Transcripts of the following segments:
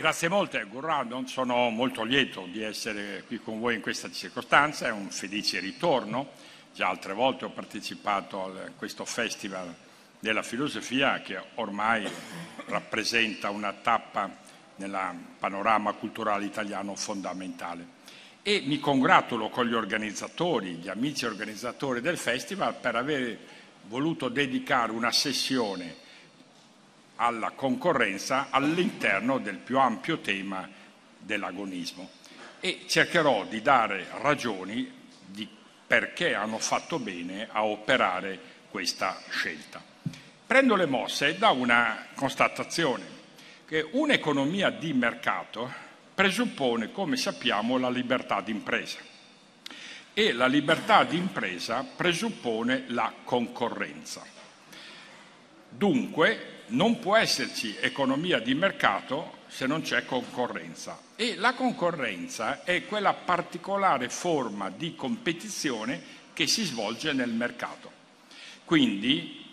Grazie molte, Gurrandon. Sono molto lieto di essere qui con voi in questa circostanza, è un felice ritorno. Già altre volte ho partecipato a questo festival della filosofia che ormai rappresenta una tappa nel panorama culturale italiano fondamentale. E mi congratulo con gli organizzatori, gli amici organizzatori del festival per aver voluto dedicare una sessione alla concorrenza all'interno del più ampio tema dell'agonismo e cercherò di dare ragioni di perché hanno fatto bene a operare questa scelta. Prendo le mosse da una constatazione che un'economia di mercato presuppone, come sappiamo, la libertà d'impresa e la libertà d'impresa presuppone la concorrenza. Dunque non può esserci economia di mercato se non c'è concorrenza e la concorrenza è quella particolare forma di competizione che si svolge nel mercato. Quindi,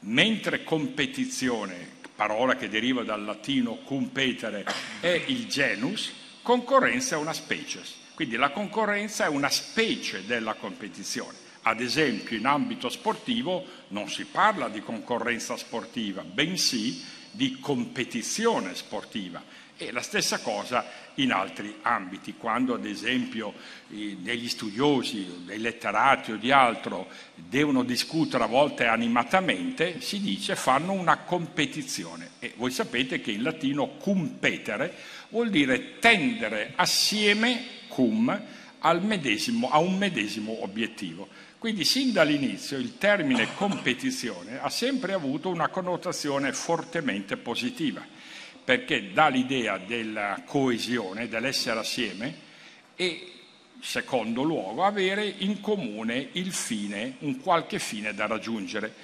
mentre competizione, parola che deriva dal latino competere, è il genus, concorrenza è una species. Quindi la concorrenza è una specie della competizione. Ad esempio in ambito sportivo non si parla di concorrenza sportiva, bensì di competizione sportiva. E la stessa cosa in altri ambiti, quando ad esempio degli studiosi, dei letterati o di altro devono discutere a volte animatamente, si dice fanno una competizione. E voi sapete che in latino competere vuol dire tendere assieme cum medesimo, a un medesimo obiettivo. Quindi sin dall'inizio il termine competizione ha sempre avuto una connotazione fortemente positiva, perché dà l'idea della coesione, dell'essere assieme e, secondo luogo, avere in comune il fine, un qualche fine da raggiungere,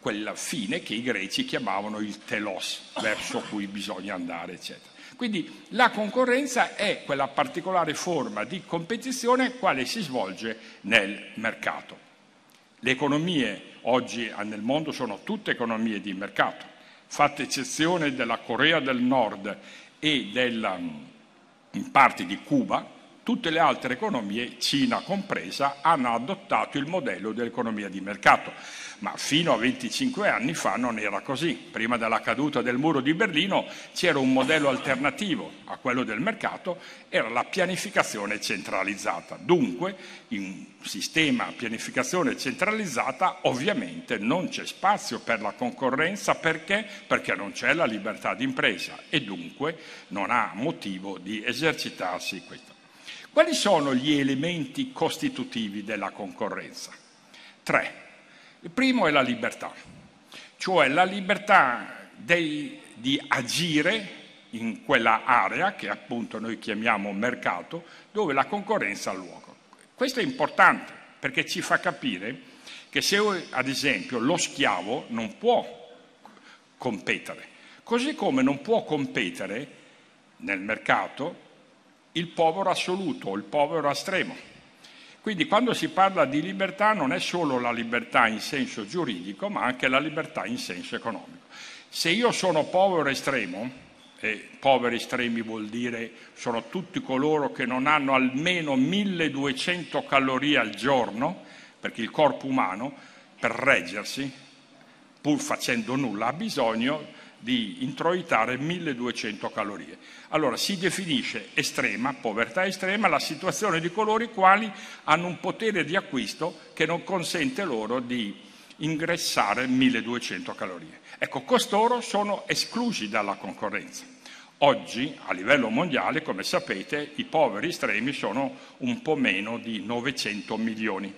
quel fine che i greci chiamavano il telos, verso cui bisogna andare, eccetera. Quindi la concorrenza è quella particolare forma di competizione quale si svolge nel mercato. Le economie oggi nel mondo sono tutte economie di mercato, fatta eccezione della Corea del Nord e della, in parte di Cuba, tutte le altre economie, Cina compresa, hanno adottato il modello dell'economia di mercato ma fino a 25 anni fa non era così. Prima della caduta del muro di Berlino c'era un modello alternativo a quello del mercato, era la pianificazione centralizzata. Dunque, in un sistema pianificazione centralizzata ovviamente non c'è spazio per la concorrenza perché? Perché non c'è la libertà d'impresa e dunque non ha motivo di esercitarsi questo. Quali sono gli elementi costitutivi della concorrenza? Tre. Il primo è la libertà, cioè la libertà dei, di agire in quella area che appunto noi chiamiamo mercato, dove la concorrenza ha luogo. Questo è importante perché ci fa capire che se ad esempio lo schiavo non può competere, così come non può competere nel mercato il povero assoluto il povero estremo. Quindi quando si parla di libertà non è solo la libertà in senso giuridico, ma anche la libertà in senso economico. Se io sono povero estremo, e poveri estremi vuol dire sono tutti coloro che non hanno almeno 1200 calorie al giorno, perché il corpo umano per reggersi, pur facendo nulla, ha bisogno di introitare 1200 calorie. Allora si definisce estrema, povertà estrema, la situazione di coloro i quali hanno un potere di acquisto che non consente loro di ingressare 1200 calorie. Ecco, costoro sono esclusi dalla concorrenza. Oggi, a livello mondiale, come sapete, i poveri estremi sono un po' meno di 900 milioni.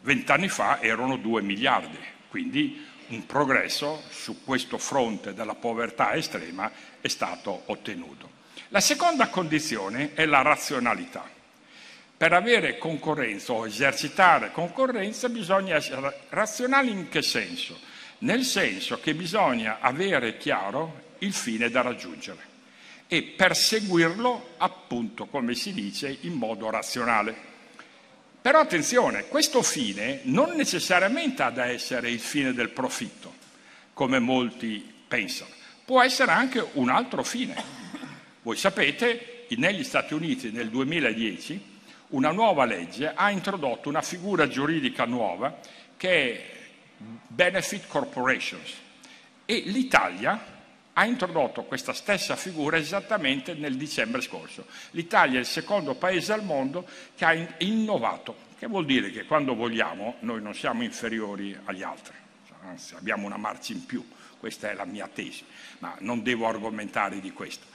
Vent'anni fa erano 2 miliardi, quindi un progresso su questo fronte della povertà estrema è stato ottenuto. La seconda condizione è la razionalità. Per avere concorrenza o esercitare concorrenza bisogna essere razionali in che senso? Nel senso che bisogna avere chiaro il fine da raggiungere e perseguirlo appunto, come si dice, in modo razionale. Però attenzione, questo fine non necessariamente ha da essere il fine del profitto, come molti pensano. può essere anche un altro fine. Voi sapete, negli Stati Uniti nel 2010 una nuova legge ha introdotto una figura giuridica nuova che è Benefit Corporations e l'Italia ha introdotto questa stessa figura esattamente nel dicembre scorso. L'Italia è il secondo paese al mondo che ha innovato, che vuol dire che quando vogliamo noi non siamo inferiori agli altri, anzi abbiamo una marcia in più, questa è la mia tesi, ma non devo argomentare di questo.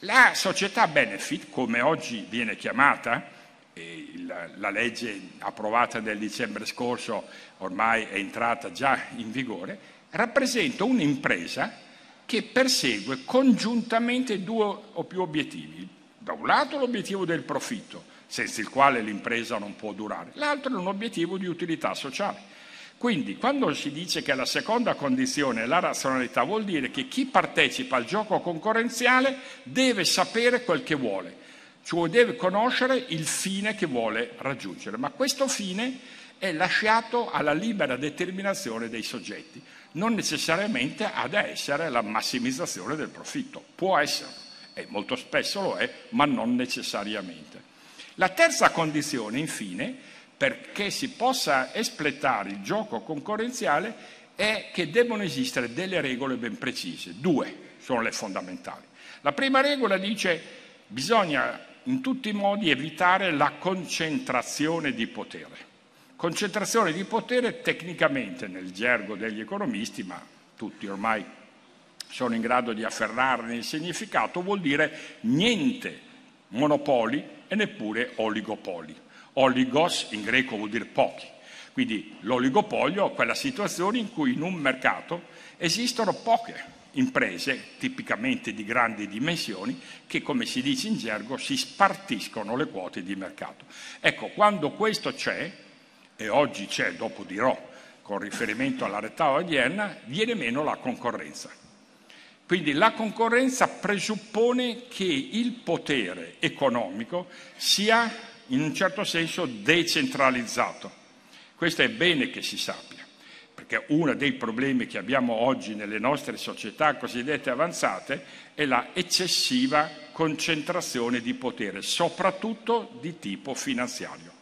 La società benefit, come oggi viene chiamata, la legge approvata nel dicembre scorso ormai è entrata già in vigore, rappresenta un'impresa che persegue congiuntamente due o più obiettivi. Da un lato l'obiettivo del profitto, senza il quale l'impresa non può durare, l'altro è un obiettivo di utilità sociale. Quindi quando si dice che la seconda condizione è la razionalità, vuol dire che chi partecipa al gioco concorrenziale deve sapere quel che vuole, cioè deve conoscere il fine che vuole raggiungere, ma questo fine è lasciato alla libera determinazione dei soggetti non necessariamente ha da essere la massimizzazione del profitto, può essere, e molto spesso lo è, ma non necessariamente. La terza condizione, infine, perché si possa espletare il gioco concorrenziale è che devono esistere delle regole ben precise. Due sono le fondamentali. La prima regola dice che bisogna in tutti i modi evitare la concentrazione di potere. Concentrazione di potere tecnicamente nel gergo degli economisti, ma tutti ormai sono in grado di afferrarne il significato, vuol dire niente monopoli e neppure oligopoli. Oligos in greco vuol dire pochi. Quindi l'oligopolio è quella situazione in cui in un mercato esistono poche imprese, tipicamente di grandi dimensioni, che come si dice in gergo si spartiscono le quote di mercato. Ecco, quando questo c'è, e oggi c'è, dopo dirò, con riferimento alla realtà odierna, viene meno la concorrenza. Quindi la concorrenza presuppone che il potere economico sia in un certo senso decentralizzato. Questo è bene che si sappia, perché uno dei problemi che abbiamo oggi nelle nostre società cosiddette avanzate è la eccessiva concentrazione di potere, soprattutto di tipo finanziario.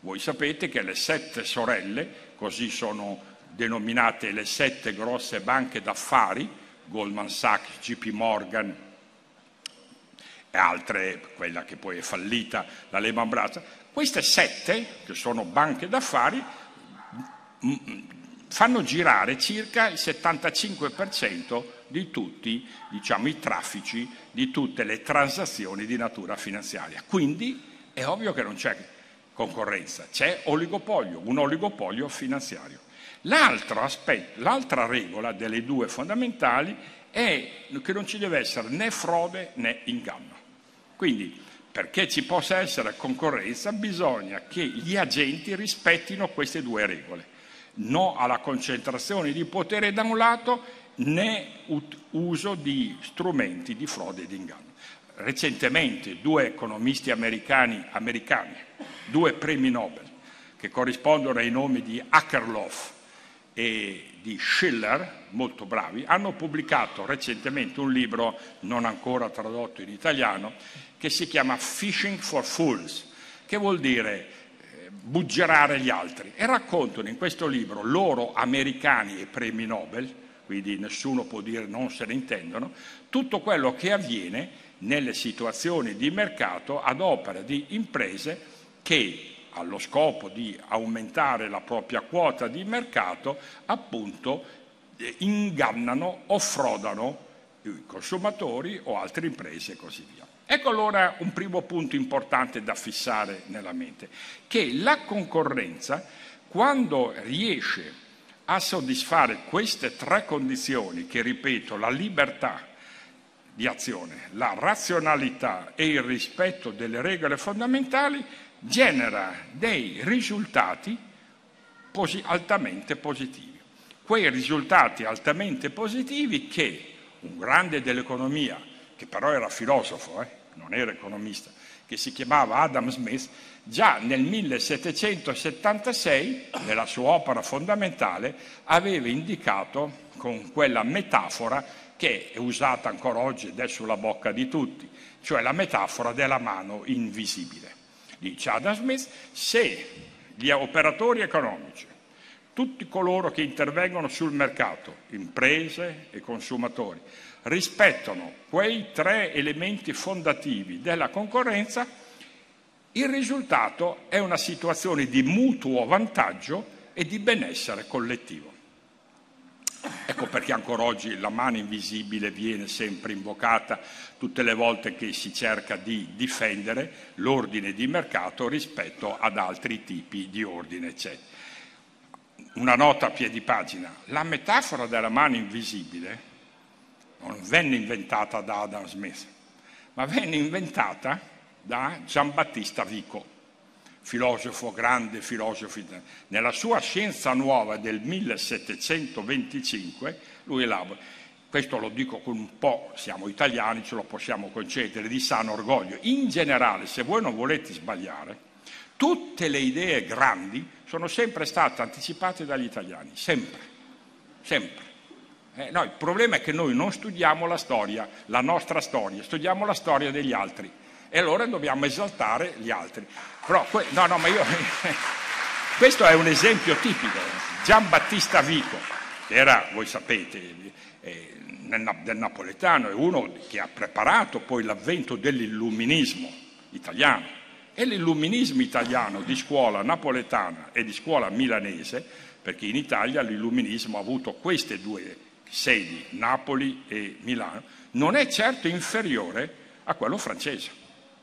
Voi sapete che le sette sorelle, così sono denominate le sette grosse banche d'affari, Goldman Sachs, JP Morgan e altre, quella che poi è fallita, la Lehman Brothers, queste sette, che sono banche d'affari, fanno girare circa il 75% di tutti diciamo, i traffici, di tutte le transazioni di natura finanziaria. Quindi è ovvio che non c'è concorrenza, c'è oligopolio, un oligopolio finanziario. L'altro aspetto, l'altra regola delle due fondamentali è che non ci deve essere né frode né inganno. Quindi perché ci possa essere concorrenza bisogna che gli agenti rispettino queste due regole. No alla concentrazione di potere da un lato né uso di strumenti di frode e di inganno. Recentemente due economisti americani, americani due premi Nobel che corrispondono ai nomi di Akerlof e di Schiller, molto bravi, hanno pubblicato recentemente un libro non ancora tradotto in italiano che si chiama Fishing for Fools, che vuol dire eh, buggerare gli altri. E raccontano in questo libro loro americani e premi Nobel, quindi nessuno può dire non se ne intendono, tutto quello che avviene nelle situazioni di mercato ad opera di imprese che allo scopo di aumentare la propria quota di mercato, appunto eh, ingannano o frodano i consumatori o altre imprese e così via. Ecco allora un primo punto importante da fissare nella mente, che la concorrenza, quando riesce a soddisfare queste tre condizioni, che ripeto, la libertà di azione, la razionalità e il rispetto delle regole fondamentali, genera dei risultati posi- altamente positivi. Quei risultati altamente positivi che un grande dell'economia, che però era filosofo, eh, non era economista, che si chiamava Adam Smith, già nel 1776, nella sua opera fondamentale, aveva indicato con quella metafora che è usata ancora oggi ed è sulla bocca di tutti, cioè la metafora della mano invisibile. Dice Adam Smith, se gli operatori economici, tutti coloro che intervengono sul mercato, imprese e consumatori, rispettano quei tre elementi fondativi della concorrenza, il risultato è una situazione di mutuo vantaggio e di benessere collettivo. Ecco perché ancora oggi la mano invisibile viene sempre invocata tutte le volte che si cerca di difendere l'ordine di mercato rispetto ad altri tipi di ordine. Eccetera. Una nota a piedi pagina. La metafora della mano invisibile non venne inventata da Adam Smith, ma venne inventata da Giambattista Vico filosofo, grande filosofo, nella sua Scienza Nuova del 1725, lui elabora, questo lo dico con un po', siamo italiani, ce lo possiamo concedere, di sano orgoglio. In generale, se voi non volete sbagliare, tutte le idee grandi sono sempre state anticipate dagli italiani, sempre, sempre. Eh, no, il problema è che noi non studiamo la storia, la nostra storia, studiamo la storia degli altri e allora dobbiamo esaltare gli altri. Però, no, no, ma io... questo è un esempio tipico. Gian Battista Vico, che era, voi sapete, eh, del napoletano, è uno che ha preparato poi l'avvento dell'illuminismo italiano. E l'illuminismo italiano di scuola napoletana e di scuola milanese, perché in Italia l'illuminismo ha avuto queste due sedi, Napoli e Milano, non è certo inferiore a quello francese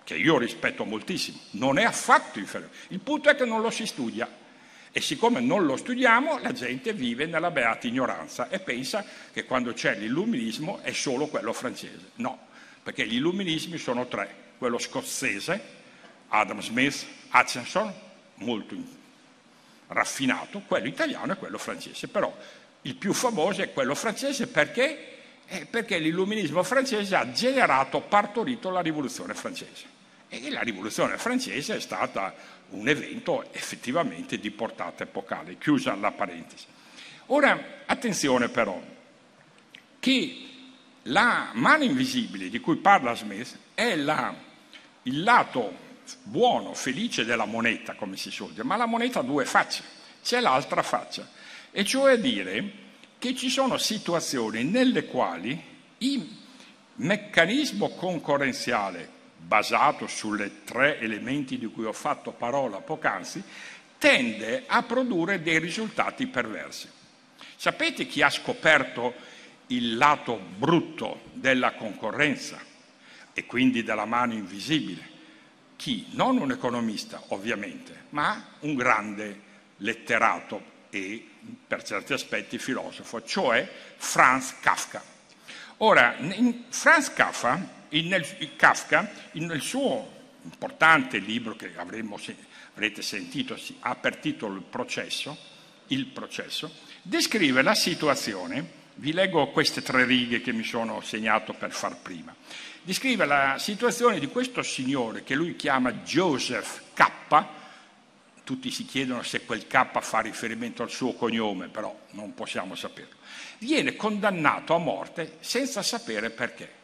che io rispetto moltissimo, non è affatto inferiore. Il punto è che non lo si studia e siccome non lo studiamo la gente vive nella beata ignoranza e pensa che quando c'è l'illuminismo è solo quello francese. No, perché gli illuminismi sono tre, quello scozzese, Adam Smith, Hutchinson, molto raffinato, quello italiano e quello francese, però il più famoso è quello francese perché? Eh, perché l'illuminismo francese ha generato, partorito la rivoluzione francese. E la rivoluzione francese è stata un evento effettivamente di portata epocale, chiusa la parentesi. Ora, attenzione però, che la mano invisibile di cui parla Smith è la, il lato buono, felice della moneta, come si suol dire, ma la moneta ha due facce, c'è l'altra faccia, e cioè dire che ci sono situazioni nelle quali il meccanismo concorrenziale basato sulle tre elementi di cui ho fatto parola poc'anzi, tende a produrre dei risultati perversi. Sapete chi ha scoperto il lato brutto della concorrenza e quindi della mano invisibile? Chi? Non un economista, ovviamente, ma un grande letterato e per certi aspetti filosofo, cioè Franz Kafka. Ora, Franz Kafka nel, Kafka, nel suo importante libro che avremo, avrete sentito, ha per titolo Il processo, il processo, descrive la situazione, vi leggo queste tre righe che mi sono segnato per far prima, descrive la situazione di questo signore che lui chiama Joseph K, tutti si chiedono se quel K fa riferimento al suo cognome, però non possiamo saperlo, viene condannato a morte senza sapere perché.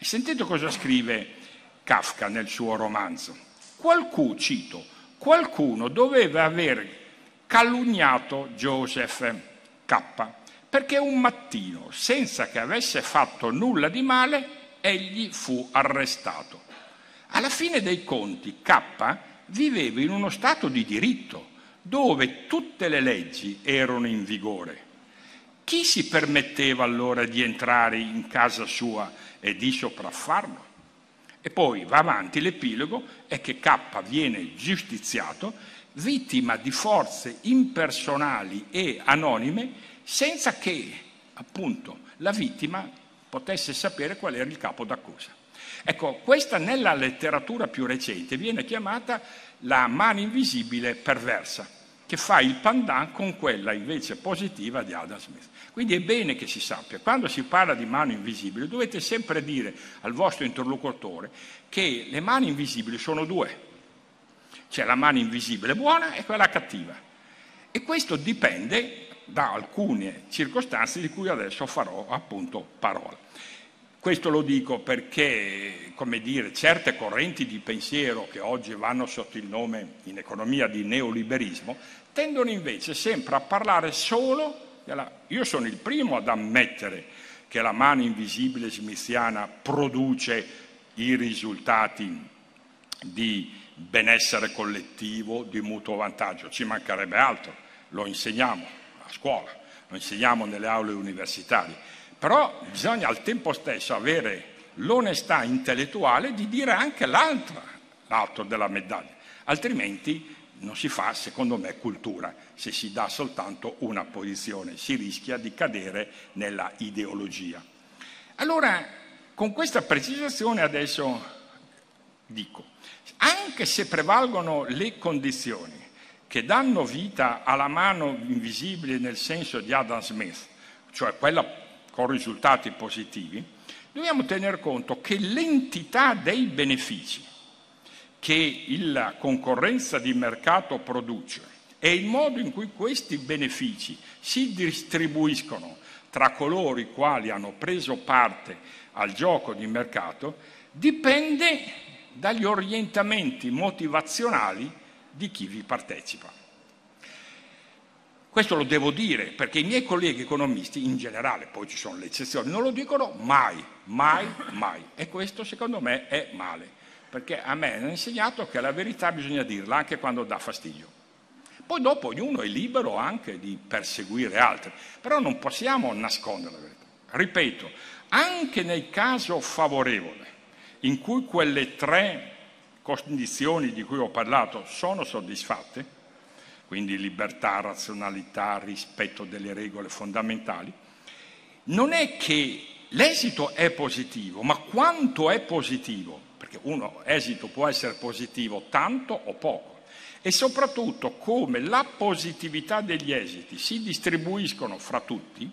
Sentite cosa scrive Kafka nel suo romanzo. Qualcuno, cito, qualcuno doveva aver calunniato Joseph K perché un mattino, senza che avesse fatto nulla di male, egli fu arrestato. Alla fine dei conti K viveva in uno stato di diritto dove tutte le leggi erano in vigore. Chi si permetteva allora di entrare in casa sua e di sopraffarlo. E poi va avanti l'epilogo è che K viene giustiziato vittima di forze impersonali e anonime senza che appunto la vittima potesse sapere qual era il capo d'accusa. Ecco, questa nella letteratura più recente viene chiamata la mano invisibile perversa, che fa il pandan con quella invece positiva di Adam Smith. Quindi è bene che si sappia, quando si parla di mano invisibile dovete sempre dire al vostro interlocutore che le mani invisibili sono due. C'è la mano invisibile buona e quella cattiva. E questo dipende da alcune circostanze di cui adesso farò appunto parola. Questo lo dico perché, come dire, certe correnti di pensiero che oggi vanno sotto il nome in economia di neoliberismo tendono invece sempre a parlare solo della... Io sono il primo ad ammettere che la mano invisibile smithiana produce i risultati di benessere collettivo, di mutuo vantaggio, ci mancherebbe altro, lo insegniamo a scuola, lo insegniamo nelle aule universitarie però bisogna al tempo stesso avere l'onestà intellettuale di dire anche l'altro della medaglia, altrimenti non si fa, secondo me, cultura se si dà soltanto una posizione, si rischia di cadere nella ideologia. Allora, con questa precisazione adesso dico, anche se prevalgono le condizioni che danno vita alla mano invisibile nel senso di Adam Smith, cioè quella con risultati positivi, dobbiamo tener conto che l'entità dei benefici che la concorrenza di mercato produce e il modo in cui questi benefici si distribuiscono tra coloro i quali hanno preso parte al gioco di mercato dipende dagli orientamenti motivazionali di chi vi partecipa. Questo lo devo dire perché i miei colleghi economisti in generale, poi ci sono le eccezioni, non lo dicono mai, mai, mai. E questo secondo me è male, perché a me hanno insegnato che la verità bisogna dirla anche quando dà fastidio. Poi dopo ognuno è libero anche di perseguire altri, però non possiamo nascondere la verità. Ripeto, anche nel caso favorevole, in cui quelle tre condizioni di cui ho parlato sono soddisfatte, quindi libertà, razionalità, rispetto delle regole fondamentali, non è che l'esito è positivo, ma quanto è positivo, perché uno esito può essere positivo tanto o poco, e soprattutto come la positività degli esiti si distribuiscono fra tutti,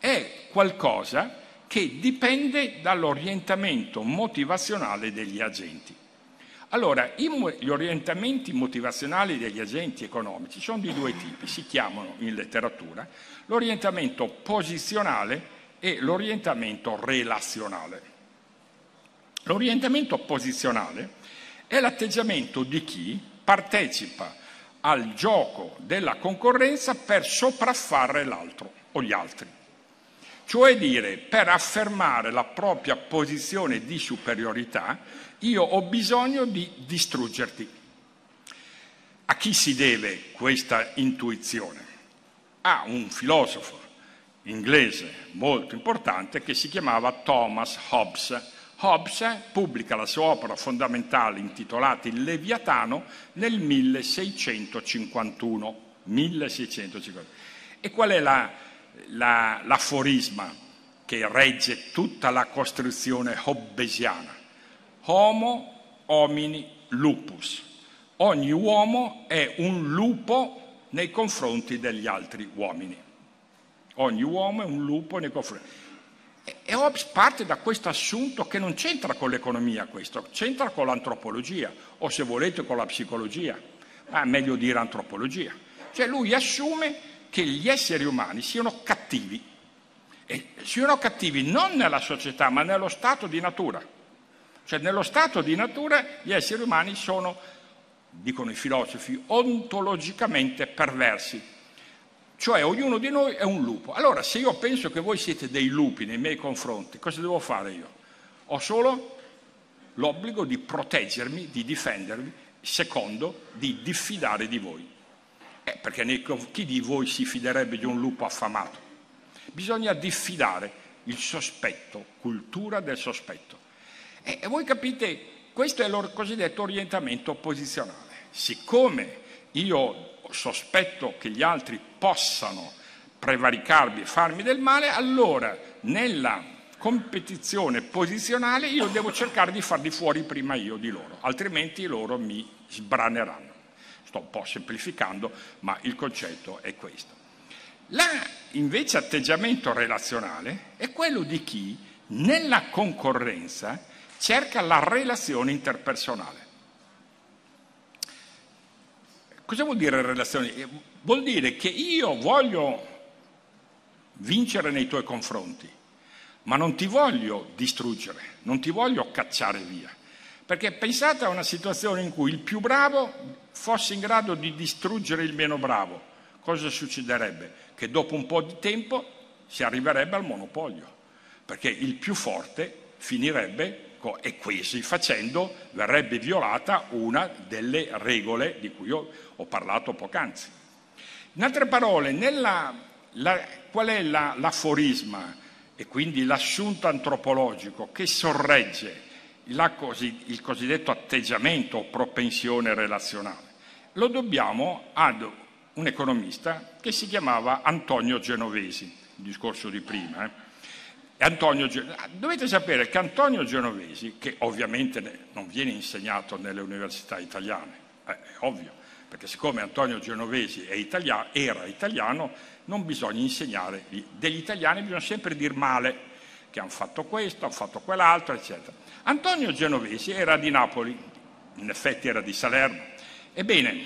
è qualcosa che dipende dall'orientamento motivazionale degli agenti. Allora, gli orientamenti motivazionali degli agenti economici sono di due tipi, si chiamano in letteratura l'orientamento posizionale e l'orientamento relazionale. L'orientamento posizionale è l'atteggiamento di chi partecipa al gioco della concorrenza per sopraffare l'altro o gli altri, cioè dire per affermare la propria posizione di superiorità io ho bisogno di distruggerti. A chi si deve questa intuizione? A un filosofo inglese molto importante che si chiamava Thomas Hobbes. Hobbes pubblica la sua opera fondamentale intitolata Il Leviatano nel 1651. 1651. E qual è la, la, l'aforisma che regge tutta la costruzione hobbesiana? Homo homini lupus. Ogni uomo è un lupo nei confronti degli altri uomini. Ogni uomo è un lupo nei confronti. E Hobbes parte da questo assunto che non c'entra con l'economia questo, c'entra con l'antropologia o se volete con la psicologia, ma è meglio dire antropologia. Cioè lui assume che gli esseri umani siano cattivi, e siano cattivi non nella società ma nello stato di natura. Cioè nello stato di natura gli esseri umani sono, dicono i filosofi, ontologicamente perversi. Cioè ognuno di noi è un lupo. Allora se io penso che voi siete dei lupi nei miei confronti, cosa devo fare io? Ho solo l'obbligo di proteggermi, di difendervi, secondo di diffidare di voi. Eh, perché chi di voi si fiderebbe di un lupo affamato? Bisogna diffidare il sospetto, cultura del sospetto. E voi capite, questo è il cosiddetto orientamento posizionale. Siccome io sospetto che gli altri possano prevaricarmi e farmi del male, allora nella competizione posizionale io devo cercare di farli fuori prima io di loro, altrimenti loro mi sbraneranno. Sto un po' semplificando, ma il concetto è questo. La invece atteggiamento relazionale è quello di chi nella concorrenza cerca la relazione interpersonale. Cosa vuol dire relazione? vuol dire che io voglio vincere nei tuoi confronti, ma non ti voglio distruggere, non ti voglio cacciare via. Perché pensate a una situazione in cui il più bravo fosse in grado di distruggere il meno bravo, cosa succederebbe? Che dopo un po' di tempo si arriverebbe al monopolio, perché il più forte finirebbe e così facendo verrebbe violata una delle regole di cui ho, ho parlato poc'anzi. In altre parole, nella, la, qual è la, l'aforisma e quindi l'assunto antropologico che sorregge così, il cosiddetto atteggiamento o propensione relazionale? Lo dobbiamo ad un economista che si chiamava Antonio Genovesi, il discorso di prima. Eh? Antonio, dovete sapere che Antonio Genovesi, che ovviamente non viene insegnato nelle università italiane, è ovvio, perché siccome Antonio Genovesi italiano, era italiano, non bisogna insegnare, degli italiani bisogna sempre dire male, che hanno fatto questo, hanno fatto quell'altro, eccetera. Antonio Genovesi era di Napoli, in effetti era di Salerno. Ebbene,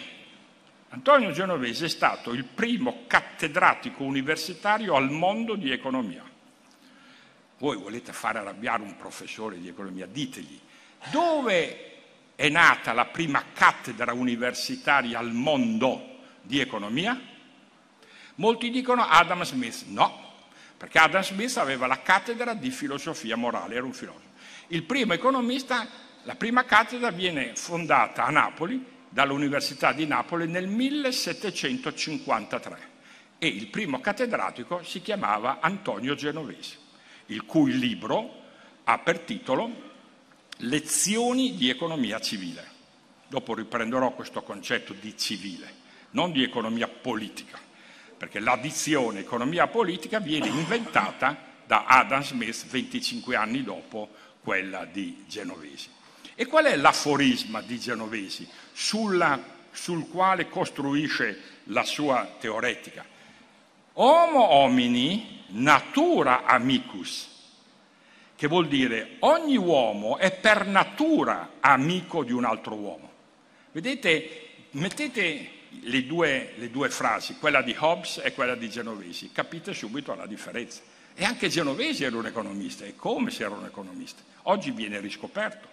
Antonio Genovesi è stato il primo cattedratico universitario al mondo di economia. Voi volete fare arrabbiare un professore di economia, ditegli dove è nata la prima cattedra universitaria al mondo di economia? Molti dicono Adam Smith, no, perché Adam Smith aveva la cattedra di filosofia morale, era un filosofo. Il primo economista, la prima cattedra viene fondata a Napoli dall'Università di Napoli nel 1753 e il primo cattedratico si chiamava Antonio Genovesi il cui libro ha per titolo Lezioni di economia civile. Dopo riprenderò questo concetto di civile, non di economia politica, perché l'addizione economia politica viene inventata da Adam Smith 25 anni dopo quella di Genovesi. E qual è l'aforisma di Genovesi sulla, sul quale costruisce la sua teoretica? Homo homini natura amicus, che vuol dire ogni uomo è per natura amico di un altro uomo. Vedete, mettete le due, le due frasi, quella di Hobbes e quella di Genovesi, capite subito la differenza. E anche Genovesi era un economista, e come se era un economista. Oggi viene riscoperto.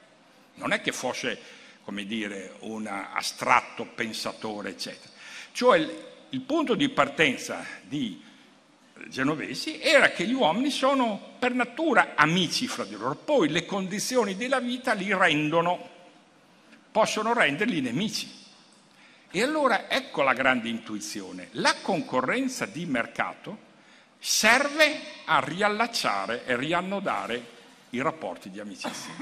Non è che fosse, come dire, un astratto pensatore, eccetera. Cioè il punto di partenza di genovesi era che gli uomini sono per natura amici fra di loro, poi le condizioni della vita li rendono, possono renderli nemici. E allora ecco la grande intuizione, la concorrenza di mercato serve a riallacciare e riannodare i rapporti di amicizia.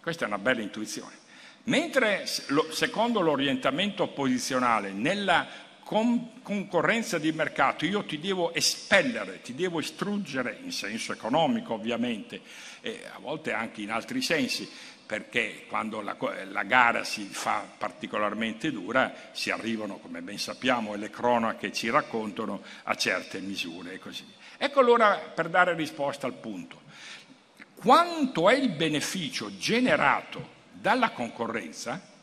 Questa è una bella intuizione. Mentre secondo l'orientamento posizionale nella con concorrenza di mercato io ti devo espellere, ti devo istruggere, in senso economico ovviamente, e a volte anche in altri sensi, perché quando la, la, gara si fa particolarmente dura si arrivano, come ben sappiamo, e le cronache ci raccontano, a certe misure e così via. Ecco allora per dare risposta al punto. Quanto è il beneficio generato dalla concorrenza?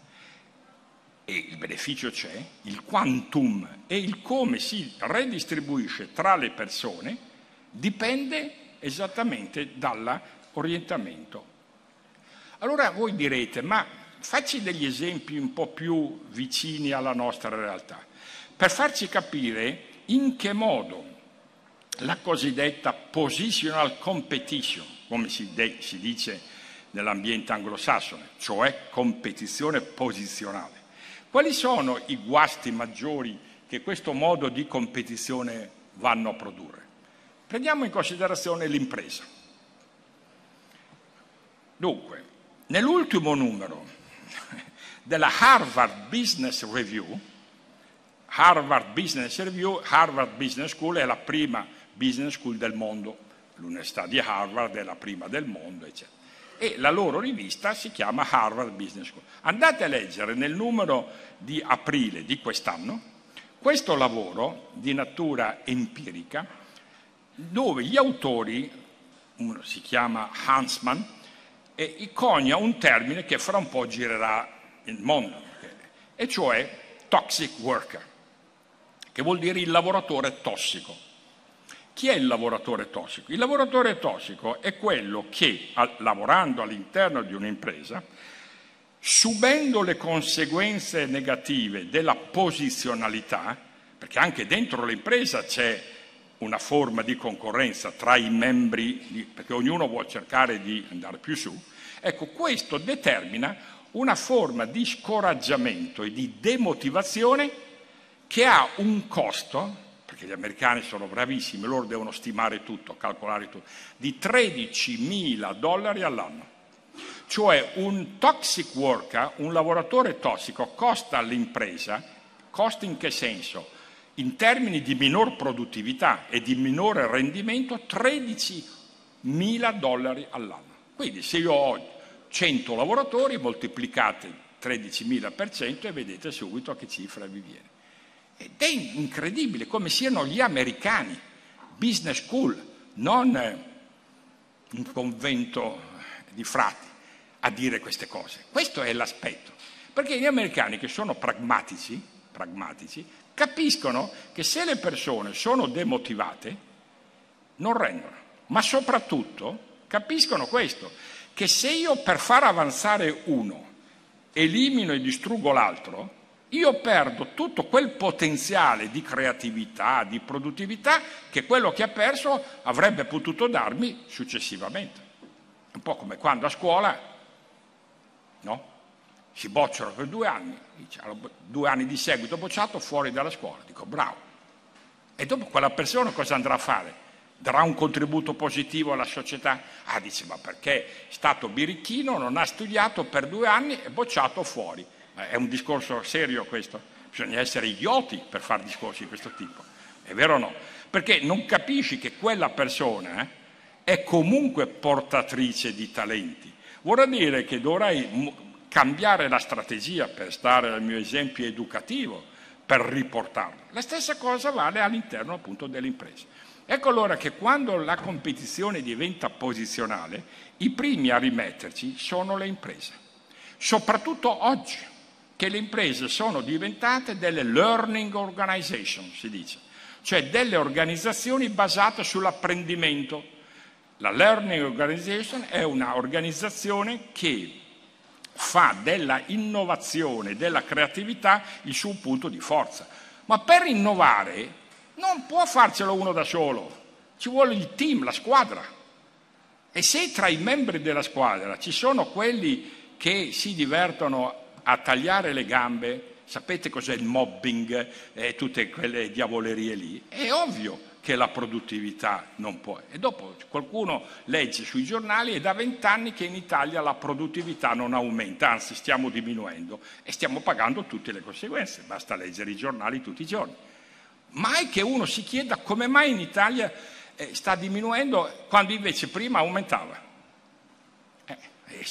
E il beneficio c'è, il quantum e il come si redistribuisce tra le persone dipende esattamente dall'orientamento. Allora voi direte, ma facci degli esempi un po' più vicini alla nostra realtà, per farci capire in che modo la cosiddetta positional competition, come si, de- si dice nell'ambiente anglosassone, cioè competizione posizionale, quali sono i guasti maggiori che questo modo di competizione vanno a produrre? Prendiamo in considerazione l'impresa. Dunque, nell'ultimo numero della Harvard Business Review, Harvard Business Review, Harvard Business School è la prima business school del mondo, l'università di Harvard è la prima del mondo, eccetera e la loro rivista si chiama Harvard Business School. Andate a leggere nel numero di aprile di quest'anno questo lavoro di natura empirica dove gli autori, uno si chiama Hansman, e conia un termine che fra un po' girerà il mondo, e cioè toxic worker. che vuol dire il lavoratore tossico. Chi è il lavoratore tossico? Il lavoratore tossico è quello che, lavorando all'interno di un'impresa, subendo le conseguenze negative della posizionalità, perché anche dentro l'impresa c'è una forma di concorrenza tra i membri, perché ognuno vuole cercare di andare più su, ecco, questo determina una forma di scoraggiamento e di demotivazione che ha un costo, perché gli americani sono bravissimi, loro devono stimare tutto, calcolare tutto, di 13 mila dollari all'anno. Cioè un toxic worker, un lavoratore tossico, costa all'impresa, costa in che senso? In termini di minor produttività e di minore rendimento 13 mila dollari all'anno. Quindi se io ho 100 lavoratori, moltiplicate 13.000 per cento e vedete subito a che cifra vi viene. Ed è incredibile come siano gli americani, business school, non un convento di frati, a dire queste cose. Questo è l'aspetto. Perché gli americani che sono pragmatici, pragmatici capiscono che se le persone sono demotivate, non rendono. Ma soprattutto capiscono questo, che se io per far avanzare uno elimino e distruggo l'altro, io perdo tutto quel potenziale di creatività, di produttività che quello che ha perso avrebbe potuto darmi successivamente. Un po' come quando a scuola no? si bocciano per due anni, due anni di seguito bocciato fuori dalla scuola, dico bravo. E dopo quella persona cosa andrà a fare? darà un contributo positivo alla società? Ah, dice, ma perché è stato birichino, non ha studiato per due anni e bocciato fuori. È un discorso serio questo? Bisogna essere idioti per fare discorsi di questo tipo. È vero o no? Perché non capisci che quella persona eh, è comunque portatrice di talenti. Vorrà dire che dovrei cambiare la strategia per stare al mio esempio educativo, per riportarlo. La stessa cosa vale all'interno appunto delle imprese. Ecco allora che quando la competizione diventa posizionale, i primi a rimetterci sono le imprese, soprattutto oggi, che le imprese sono diventate delle learning organization, si dice, cioè delle organizzazioni basate sull'apprendimento. La learning organization è un'organizzazione che fa della innovazione, della creatività il suo punto di forza. Ma per innovare non può farcelo uno da solo, ci vuole il team, la squadra. E se tra i membri della squadra ci sono quelli che si divertono a tagliare le gambe, sapete cos'è il mobbing e tutte quelle diavolerie lì, è ovvio che la produttività non può. E dopo qualcuno legge sui giornali e da vent'anni che in Italia la produttività non aumenta, anzi stiamo diminuendo e stiamo pagando tutte le conseguenze, basta leggere i giornali tutti i giorni. Mai che uno si chieda come mai in Italia eh, sta diminuendo quando invece prima aumentava. Eh,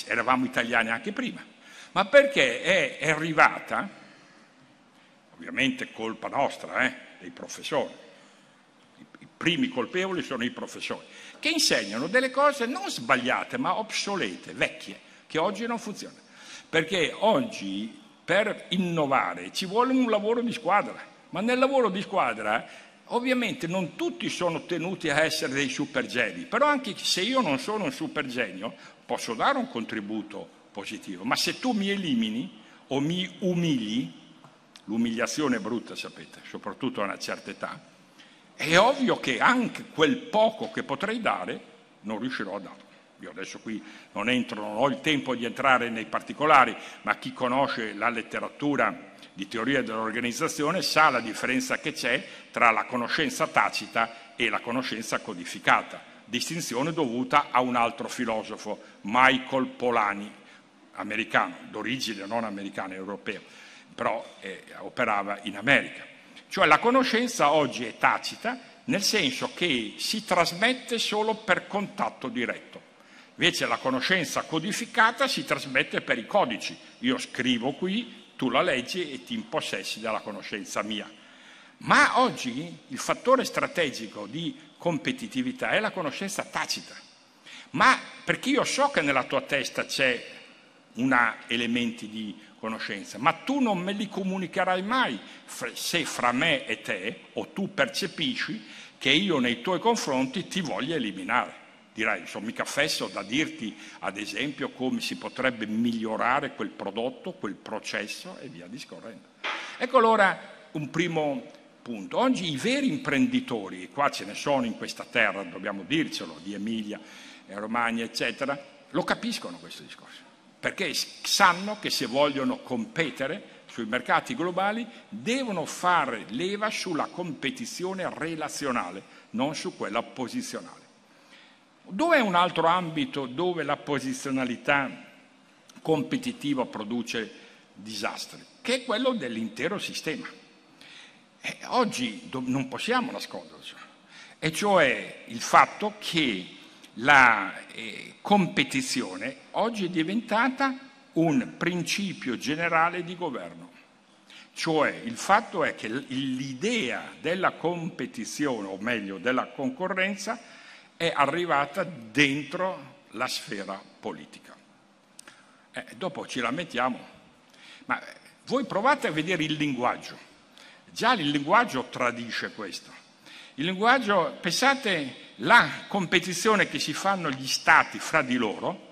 eravamo italiani anche prima. Ma perché è, arrivata, ovviamente colpa nostra, eh, dei professori, I, i primi colpevoli sono i professori, che insegnano delle cose non sbagliate ma obsolete, vecchie, che oggi non funzionano. Perché oggi per innovare ci vuole un lavoro di squadra ma nel lavoro di squadra ovviamente non tutti sono tenuti a essere dei super geni, però anche se io non sono un super genio posso dare un contributo positivo, ma se tu mi elimini o mi umili, l'umiliazione è brutta sapete, soprattutto a una certa età, è ovvio che anche quel poco che potrei dare non riuscirò a darlo. Io adesso qui non entro, non ho il tempo di entrare nei particolari, ma chi conosce la letteratura di teoria dell'organizzazione sa la differenza che c'è tra la conoscenza tacita e la conoscenza codificata, distinzione dovuta a un altro filosofo, Michael Polani, americano, d'origine non americana, europeo, però eh, operava in America. Cioè la conoscenza oggi è tacita nel senso che si trasmette solo per contatto diretto. Invece la conoscenza codificata si trasmette per i codici. Io scrivo qui, tu la leggi e ti impossessi della conoscenza mia. Ma oggi il fattore strategico di competitività è la conoscenza tacita. Ma perché io so che nella tua testa c'è una elementi di conoscenza, ma tu non me li comunicherai mai se fra me e te o tu percepisci che io nei tuoi confronti ti voglio eliminare. Dirai, sono mica fesso da dirti ad esempio come si potrebbe migliorare quel prodotto, quel processo e via discorrendo. Ecco allora un primo punto. Oggi i veri imprenditori, e qua ce ne sono in questa terra, dobbiamo dircelo, di Emilia, Romagna, eccetera, lo capiscono questo discorso perché sanno che se vogliono competere sui mercati globali devono fare leva sulla competizione relazionale, non su quella posizionale. Dov'è un altro ambito dove la posizionalità competitiva produce disastri? Che è quello dell'intero sistema. E oggi non possiamo nasconderci, e cioè il fatto che la eh, competizione oggi è diventata un principio generale di governo. Cioè il fatto è che l'idea della competizione, o meglio della concorrenza, è arrivata dentro la sfera politica. Eh, dopo ci lamentiamo, ma voi provate a vedere il linguaggio. Già il linguaggio tradisce questo. Il linguaggio, pensate la competizione che si fanno gli stati fra di loro,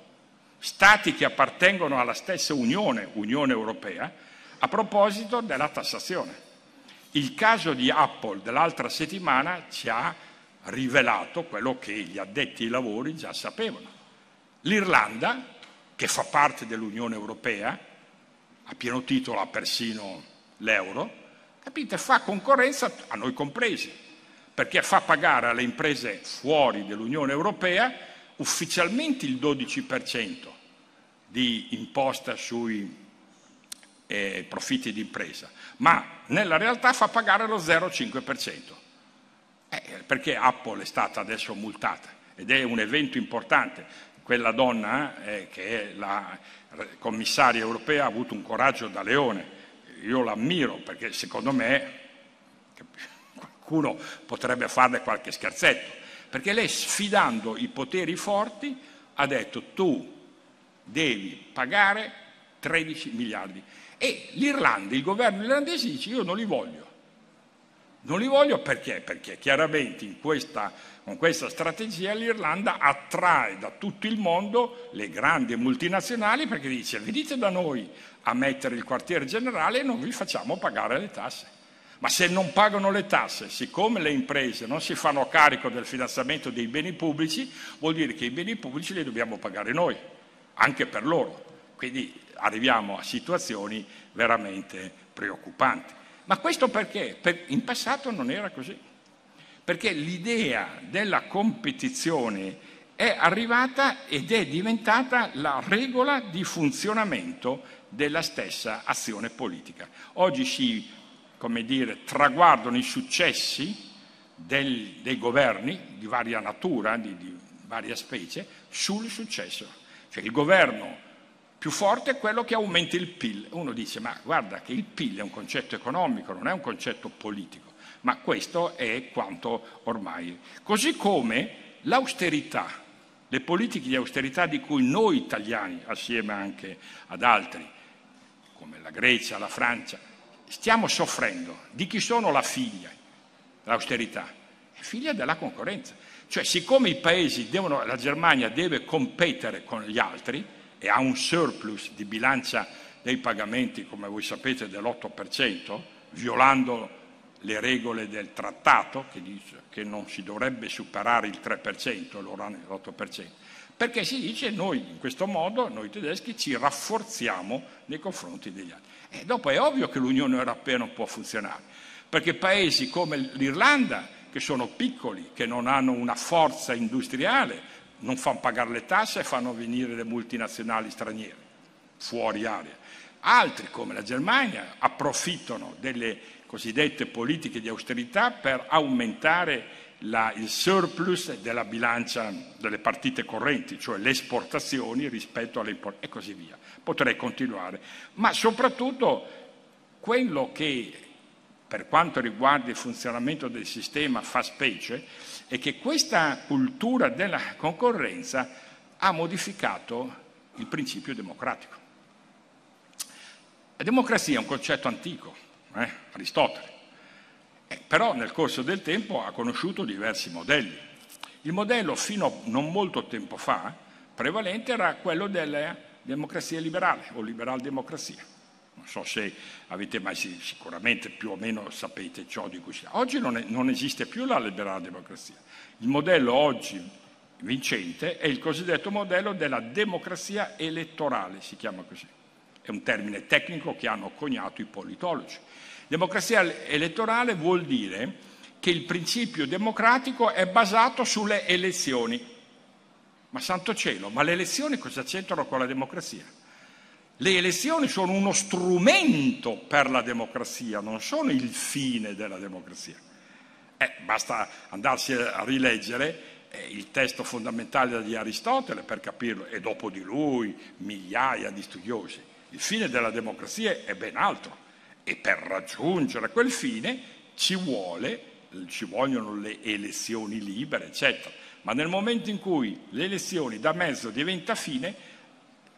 stati che appartengono alla stessa Unione, Unione Europea, a proposito della tassazione. Il caso di Apple dell'altra settimana ci ha rivelato quello che gli addetti ai lavori già sapevano. L'Irlanda, che fa parte dell'Unione Europea, a pieno titolo ha persino l'euro, capite, fa concorrenza a noi compresi perché fa pagare alle imprese fuori dell'Unione Europea ufficialmente il 12% di imposta sui eh, profitti di impresa, ma nella realtà fa pagare lo 0,5%, eh, perché Apple è stata adesso multata ed è un evento importante. Quella donna eh, che è la commissaria europea ha avuto un coraggio da leone, io l'ammiro perché secondo me qualcuno potrebbe farle qualche scherzetto, perché lei sfidando i poteri forti ha detto tu devi pagare 13 miliardi. E l'Irlanda, il governo irlandese dice io non li voglio. Non li voglio perché? Perché chiaramente questa, con questa strategia l'Irlanda attrae da tutto il mondo le grandi multinazionali perché dice venite da noi a mettere il quartiere generale e non vi facciamo pagare le tasse. Ma se non pagano le tasse, siccome le imprese non si fanno carico del finanziamento dei beni pubblici, vuol dire che i beni pubblici li dobbiamo pagare noi, anche per loro. Quindi arriviamo a situazioni veramente preoccupanti. Ma questo perché? Per, in passato non era così. Perché l'idea della competizione è arrivata ed è diventata la regola di funzionamento della stessa azione politica. Oggi si come dire, traguardano i successi del, dei governi di varia natura, di, di varia specie, sul successo. Cioè il governo più forte è quello che aumenta il PIL. Uno dice, ma guarda che il PIL è un concetto economico, non è un concetto politico, ma questo è quanto ormai. Così come l'austerità, le politiche di austerità di cui noi italiani, assieme anche ad altri, come la Grecia, la Francia, stiamo soffrendo. Di chi sono la figlia? L'austerità. È figlia della concorrenza. Cioè, siccome i paesi devono, la Germania deve competere con gli altri e ha un surplus di bilancia dei pagamenti, come voi sapete, dell'8%, violando le regole del trattato che dice che non si dovrebbe superare il 3%, loro hanno l'8%, perché si dice noi in questo modo, noi tedeschi, ci rafforziamo nei confronti degli altri. E dopo è ovvio che l'Unione Europea non può funzionare, perché paesi come l'Irlanda, che sono piccoli, che non hanno una forza industriale, non fanno pagare le tasse e fanno venire le multinazionali straniere, fuori area. Altri, come la Germania, approfittano delle cosiddette politiche di austerità per aumentare la, il surplus della bilancia delle partite correnti, cioè le esportazioni rispetto alle importazioni e così via. Potrei continuare, ma soprattutto quello che per quanto riguarda il funzionamento del sistema fa specie è che questa cultura della concorrenza ha modificato il principio democratico. La democrazia è un concetto antico, eh? Aristotele, però nel corso del tempo ha conosciuto diversi modelli. Il modello fino a non molto tempo fa prevalente era quello della democrazia liberale o liberal democrazia. Non so se avete mai, sicuramente più o meno sapete ciò di cui si Oggi non, è, non esiste più la liberal democrazia. Il modello oggi vincente è il cosiddetto modello della democrazia elettorale, si chiama così. È un termine tecnico che hanno coniato i politologi. Democrazia elettorale vuol dire che il principio democratico è basato sulle elezioni. Ma santo cielo, ma le elezioni cosa c'entrano con la democrazia? Le elezioni sono uno strumento per la democrazia, non sono il fine della democrazia. Eh, basta andarsi a rileggere il testo fondamentale di Aristotele per capirlo, e dopo di lui migliaia di studiosi. Il fine della democrazia è ben altro e per raggiungere quel fine ci, vuole, ci vogliono le elezioni libere, eccetera. Ma nel momento in cui le elezioni da mezzo diventa fine,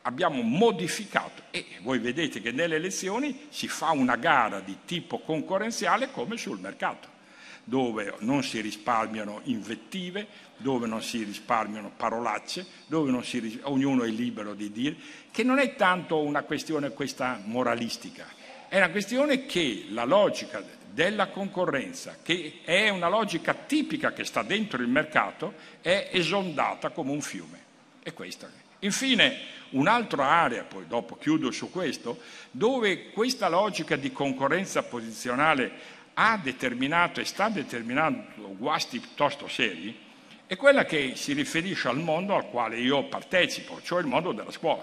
abbiamo modificato e voi vedete che nelle elezioni si fa una gara di tipo concorrenziale come sul mercato dove non si risparmiano invettive, dove non si risparmiano parolacce, dove ris- ognuno è libero di dire, che non è tanto una questione questa moralistica, è una questione che la logica della concorrenza, che è una logica tipica che sta dentro il mercato, è esondata come un fiume. È questa. Infine, un'altra area, poi dopo chiudo su questo, dove questa logica di concorrenza posizionale ha determinato e sta determinando guasti piuttosto seri è quella che si riferisce al mondo al quale io partecipo, cioè il mondo della scuola,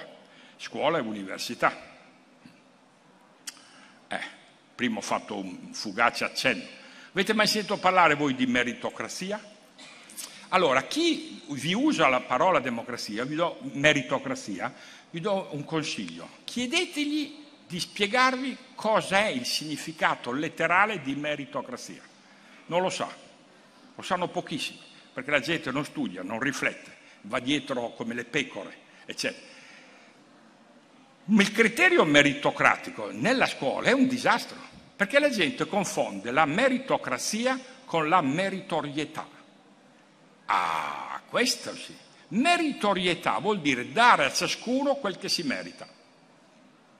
scuola e università. Prima ho fatto un fugace accenno. Avete mai sentito parlare voi di meritocrazia? Allora, chi vi usa la parola democrazia, vi do meritocrazia, vi do un consiglio. Chiedetegli di spiegarvi cos'è il significato letterale di meritocrazia. Non lo sa, lo sanno pochissimi, perché la gente non studia, non riflette, va dietro come le pecore, eccetera. Il criterio meritocratico nella scuola è un disastro, perché la gente confonde la meritocrazia con la meritorietà. Ah, questo sì. Meritorietà vuol dire dare a ciascuno quel che si merita.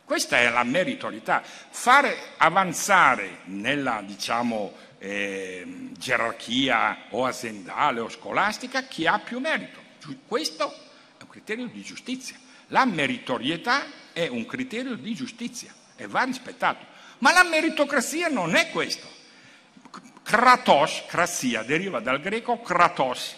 Questa è la meritorietà, fare avanzare nella diciamo, eh, gerarchia o aziendale o scolastica chi ha più merito. Questo è un criterio di giustizia. La meritorietà è un criterio di giustizia e va rispettato. Ma la meritocrazia non è questo. Kratos, crazia, deriva dal greco kratos.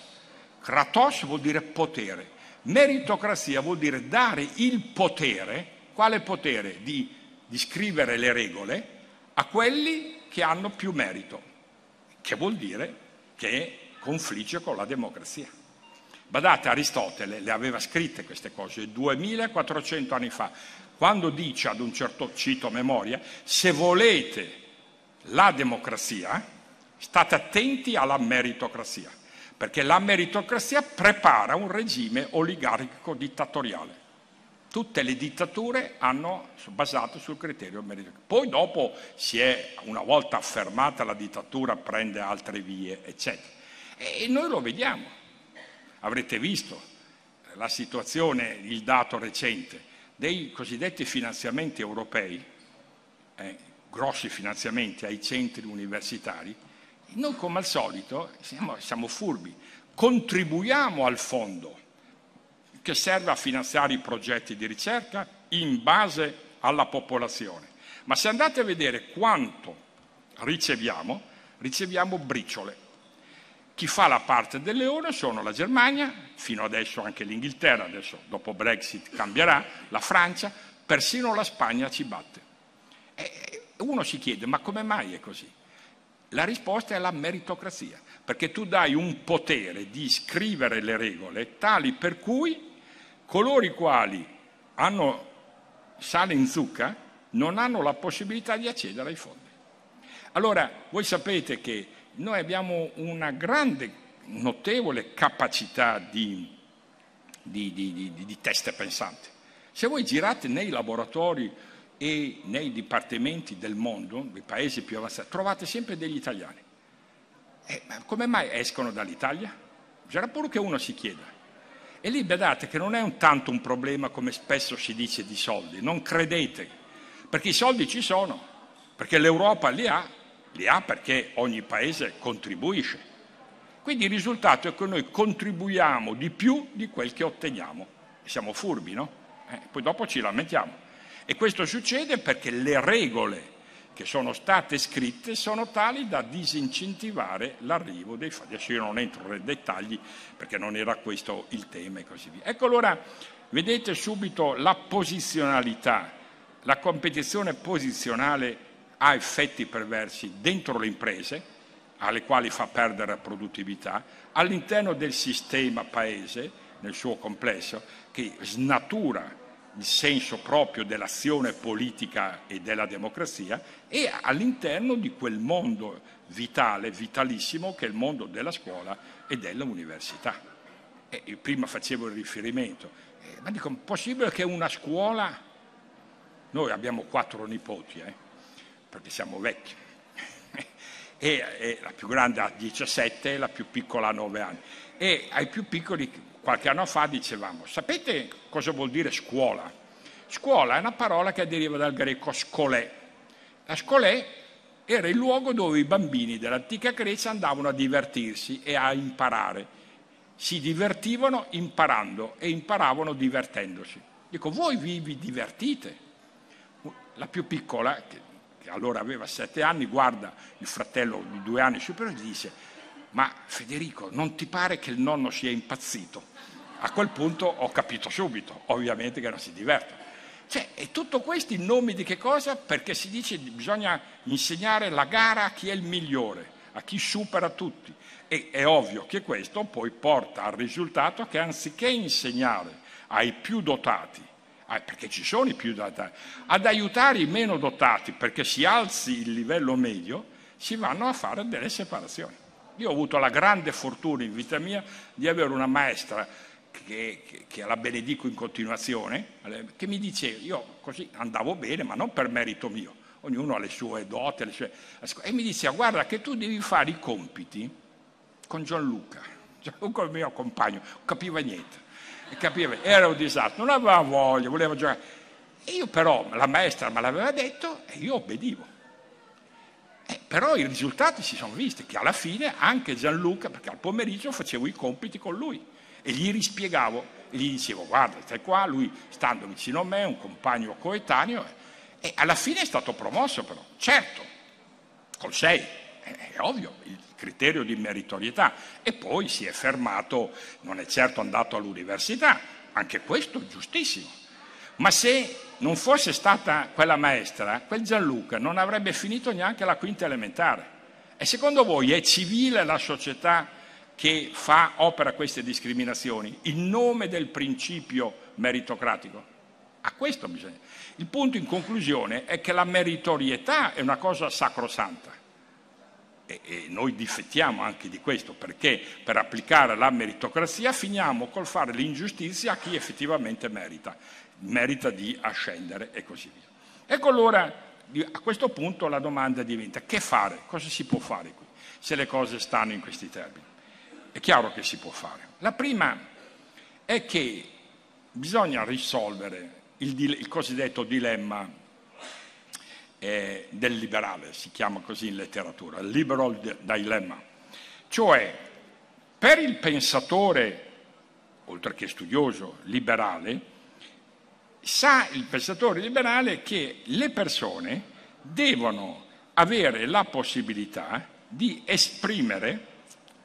Kratos vuol dire potere. Meritocrazia vuol dire dare il potere quale potere di, di scrivere le regole a quelli che hanno più merito, che vuol dire che confligge con la democrazia. Badate, Aristotele le aveva scritte queste cose 2400 anni fa, quando dice ad un certo cito memoria, se volete la democrazia, state attenti alla meritocrazia, perché la meritocrazia prepara un regime oligarchico dittatoriale. Tutte le dittature hanno basato sul criterio meritocratico. Poi dopo si è, una volta affermata la dittatura, prende altre vie, eccetera. E noi lo vediamo. Avrete visto la situazione, il dato recente dei cosiddetti finanziamenti europei, eh, grossi finanziamenti ai centri universitari. Noi come al solito siamo, siamo furbi, contribuiamo al fondo che serve a finanziare i progetti di ricerca in base alla popolazione. Ma se andate a vedere quanto riceviamo, riceviamo briciole. Chi fa la parte del leone sono la Germania, fino adesso anche l'Inghilterra, adesso dopo Brexit cambierà, la Francia, persino la Spagna ci batte. E uno si chiede, ma come mai è così? La risposta è la meritocrazia, perché tu dai un potere di scrivere le regole tali per cui coloro i quali hanno sale in zucca non hanno la possibilità di accedere ai fondi. Allora, voi sapete che noi abbiamo una grande, notevole capacità di, di, di, di teste pensanti. Se voi girate nei laboratori e nei dipartimenti del mondo, nei paesi più avanzati, trovate sempre degli italiani. Eh, ma come mai escono dall'Italia? Bisogna pure che uno si chieda. E lì vedete che non è un tanto un problema come spesso si dice di soldi, non credete, perché i soldi ci sono, perché l'Europa li ha, li ha perché ogni paese contribuisce. Quindi il risultato è che noi contribuiamo di più di quel che otteniamo. Siamo furbi, no? Eh, poi dopo ci lamentiamo. E questo succede perché le regole che sono state scritte sono tali da disincentivare l'arrivo dei fatti. Adesso io non entro nei dettagli perché non era questo il tema e così via. Ecco allora, vedete subito la posizionalità, la competizione posizionale ha effetti perversi dentro le imprese, alle quali fa perdere produttività, all'interno del sistema paese, nel suo complesso, che snatura il senso proprio dell'azione politica e della democrazia e all'interno di quel mondo vitale, vitalissimo, che è il mondo della scuola e dell'università. E prima facevo il riferimento, eh, ma dico, possibile che una scuola, noi abbiamo quattro nipoti, eh, perché siamo vecchi, e, e, la più grande ha 17 e la più piccola ha 9 anni. E ai più piccoli qualche anno fa dicevamo, sapete cosa vuol dire scuola? Scuola è una parola che deriva dal greco scolè. La scolè era il luogo dove i bambini dell'antica Grecia andavano a divertirsi e a imparare. Si divertivano imparando e imparavano divertendosi. Dico, voi vi, vi divertite? La più piccola, che che allora aveva sette anni, guarda il fratello di due anni superiore e gli dice ma Federico non ti pare che il nonno sia impazzito? A quel punto ho capito subito, ovviamente che non si diverte. Cioè, e tutto questo in nome di che cosa? Perché si dice che bisogna insegnare la gara a chi è il migliore, a chi supera tutti. E è ovvio che questo poi porta al risultato che anziché insegnare ai più dotati perché ci sono i più dotati, ad aiutare i meno dotati perché si alzi il livello medio, si vanno a fare delle separazioni. Io ho avuto la grande fortuna in vita mia di avere una maestra che, che, che, la benedico in continuazione, che mi diceva, io così andavo bene, ma non per merito mio, ognuno ha le sue doti, le sue... e mi diceva, guarda che tu devi fare i compiti con Gianluca, Gianluca è il mio compagno, non capiva niente capiva, era un disastro, non aveva voglia, voleva giocare. Io però, la maestra me l'aveva detto e io obbedivo. Eh, però i risultati si sono visti, che alla fine anche Gianluca, perché al pomeriggio facevo i compiti con lui e gli rispiegavo, e gli dicevo guarda, stai qua, lui stando vicino a me, un compagno coetaneo, e alla fine è stato promosso però, certo, col 6, è ovvio, il criterio di meritorietà e poi si è fermato, non è certo andato all'università, anche questo giustissimo. Ma se non fosse stata quella maestra, quel Gianluca non avrebbe finito neanche la quinta elementare. E secondo voi è civile la società che fa, opera queste discriminazioni in nome del principio meritocratico? A questo bisogna. Il punto in conclusione è che la meritorietà è una cosa sacrosanta e, e noi difettiamo anche di questo, perché per applicare la meritocrazia finiamo col fare l'ingiustizia a chi effettivamente merita, merita di ascendere e così via. Ecco allora, a questo punto la domanda diventa che fare? Cosa si può fare qui, se le cose stanno in questi termini? È chiaro che si può fare. La prima è che bisogna risolvere il, il cosiddetto dilemma eh, del liberale, si chiama così in letteratura, il liberal dilemma. Cioè, per il pensatore, oltre che studioso, liberale, sa il pensatore liberale che le persone devono avere la possibilità di esprimere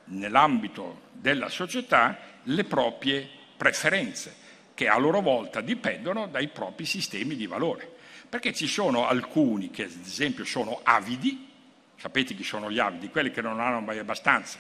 nell'ambito della società le proprie preferenze, che a loro volta dipendono dai propri sistemi di valore. Perché ci sono alcuni che, ad esempio, sono avidi, sapete chi sono gli avidi? Quelli che non hanno mai abbastanza.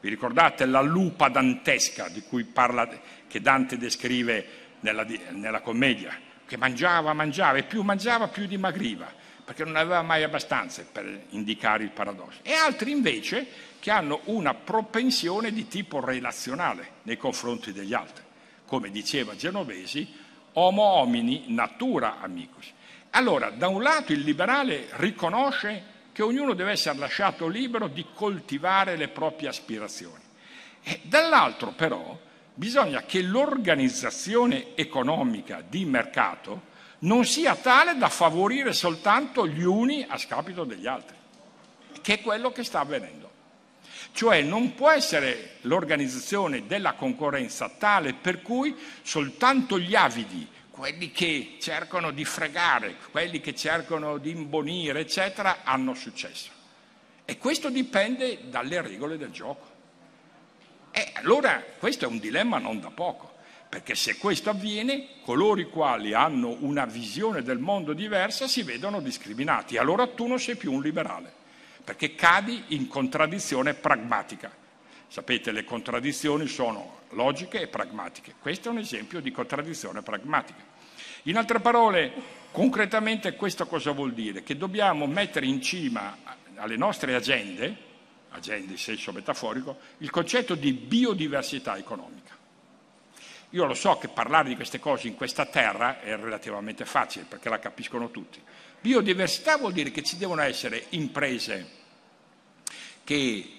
Vi ricordate la lupa dantesca di cui parla, che Dante descrive nella, nella commedia? Che mangiava, mangiava e più mangiava più dimagriva, perché non aveva mai abbastanza per indicare il paradosso. E altri invece che hanno una propensione di tipo relazionale nei confronti degli altri. Come diceva Genovesi, homo homini natura amicus. Allora, da un lato il liberale riconosce che ognuno deve essere lasciato libero di coltivare le proprie aspirazioni. E dall'altro però bisogna che l'organizzazione economica di mercato non sia tale da favorire soltanto gli uni a scapito degli altri, che è quello che sta avvenendo. Cioè non può essere l'organizzazione della concorrenza tale per cui soltanto gli avidi, quelli che cercano di fregare, quelli che cercano di imbonire, eccetera, hanno successo. E questo dipende dalle regole del gioco. E allora questo è un dilemma non da poco, perché se questo avviene, coloro i quali hanno una visione del mondo diversa si vedono discriminati. Allora tu non sei più un liberale, perché cadi in contraddizione pragmatica. Sapete, le contraddizioni sono logiche e pragmatiche. Questo è un esempio di contraddizione pragmatica. In altre parole, concretamente questo cosa vuol dire? Che dobbiamo mettere in cima alle nostre agende agenda in senso metaforico, il concetto di biodiversità economica. Io lo so che parlare di queste cose in questa terra è relativamente facile perché la capiscono tutti. Biodiversità vuol dire che ci devono essere imprese che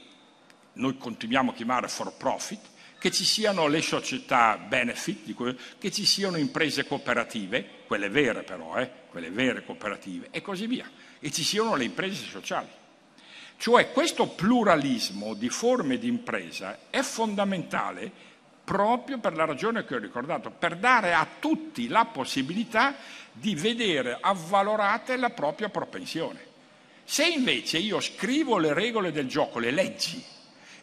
noi continuiamo a chiamare for profit, che ci siano le società benefit, che ci siano imprese cooperative, quelle vere però, eh, quelle vere cooperative, e così via, e ci siano le imprese sociali. Cioè questo pluralismo di forme di impresa è fondamentale proprio per la ragione che ho ricordato, per dare a tutti la possibilità di vedere avvalorate la propria propensione. Se invece io scrivo le regole del gioco, le leggi,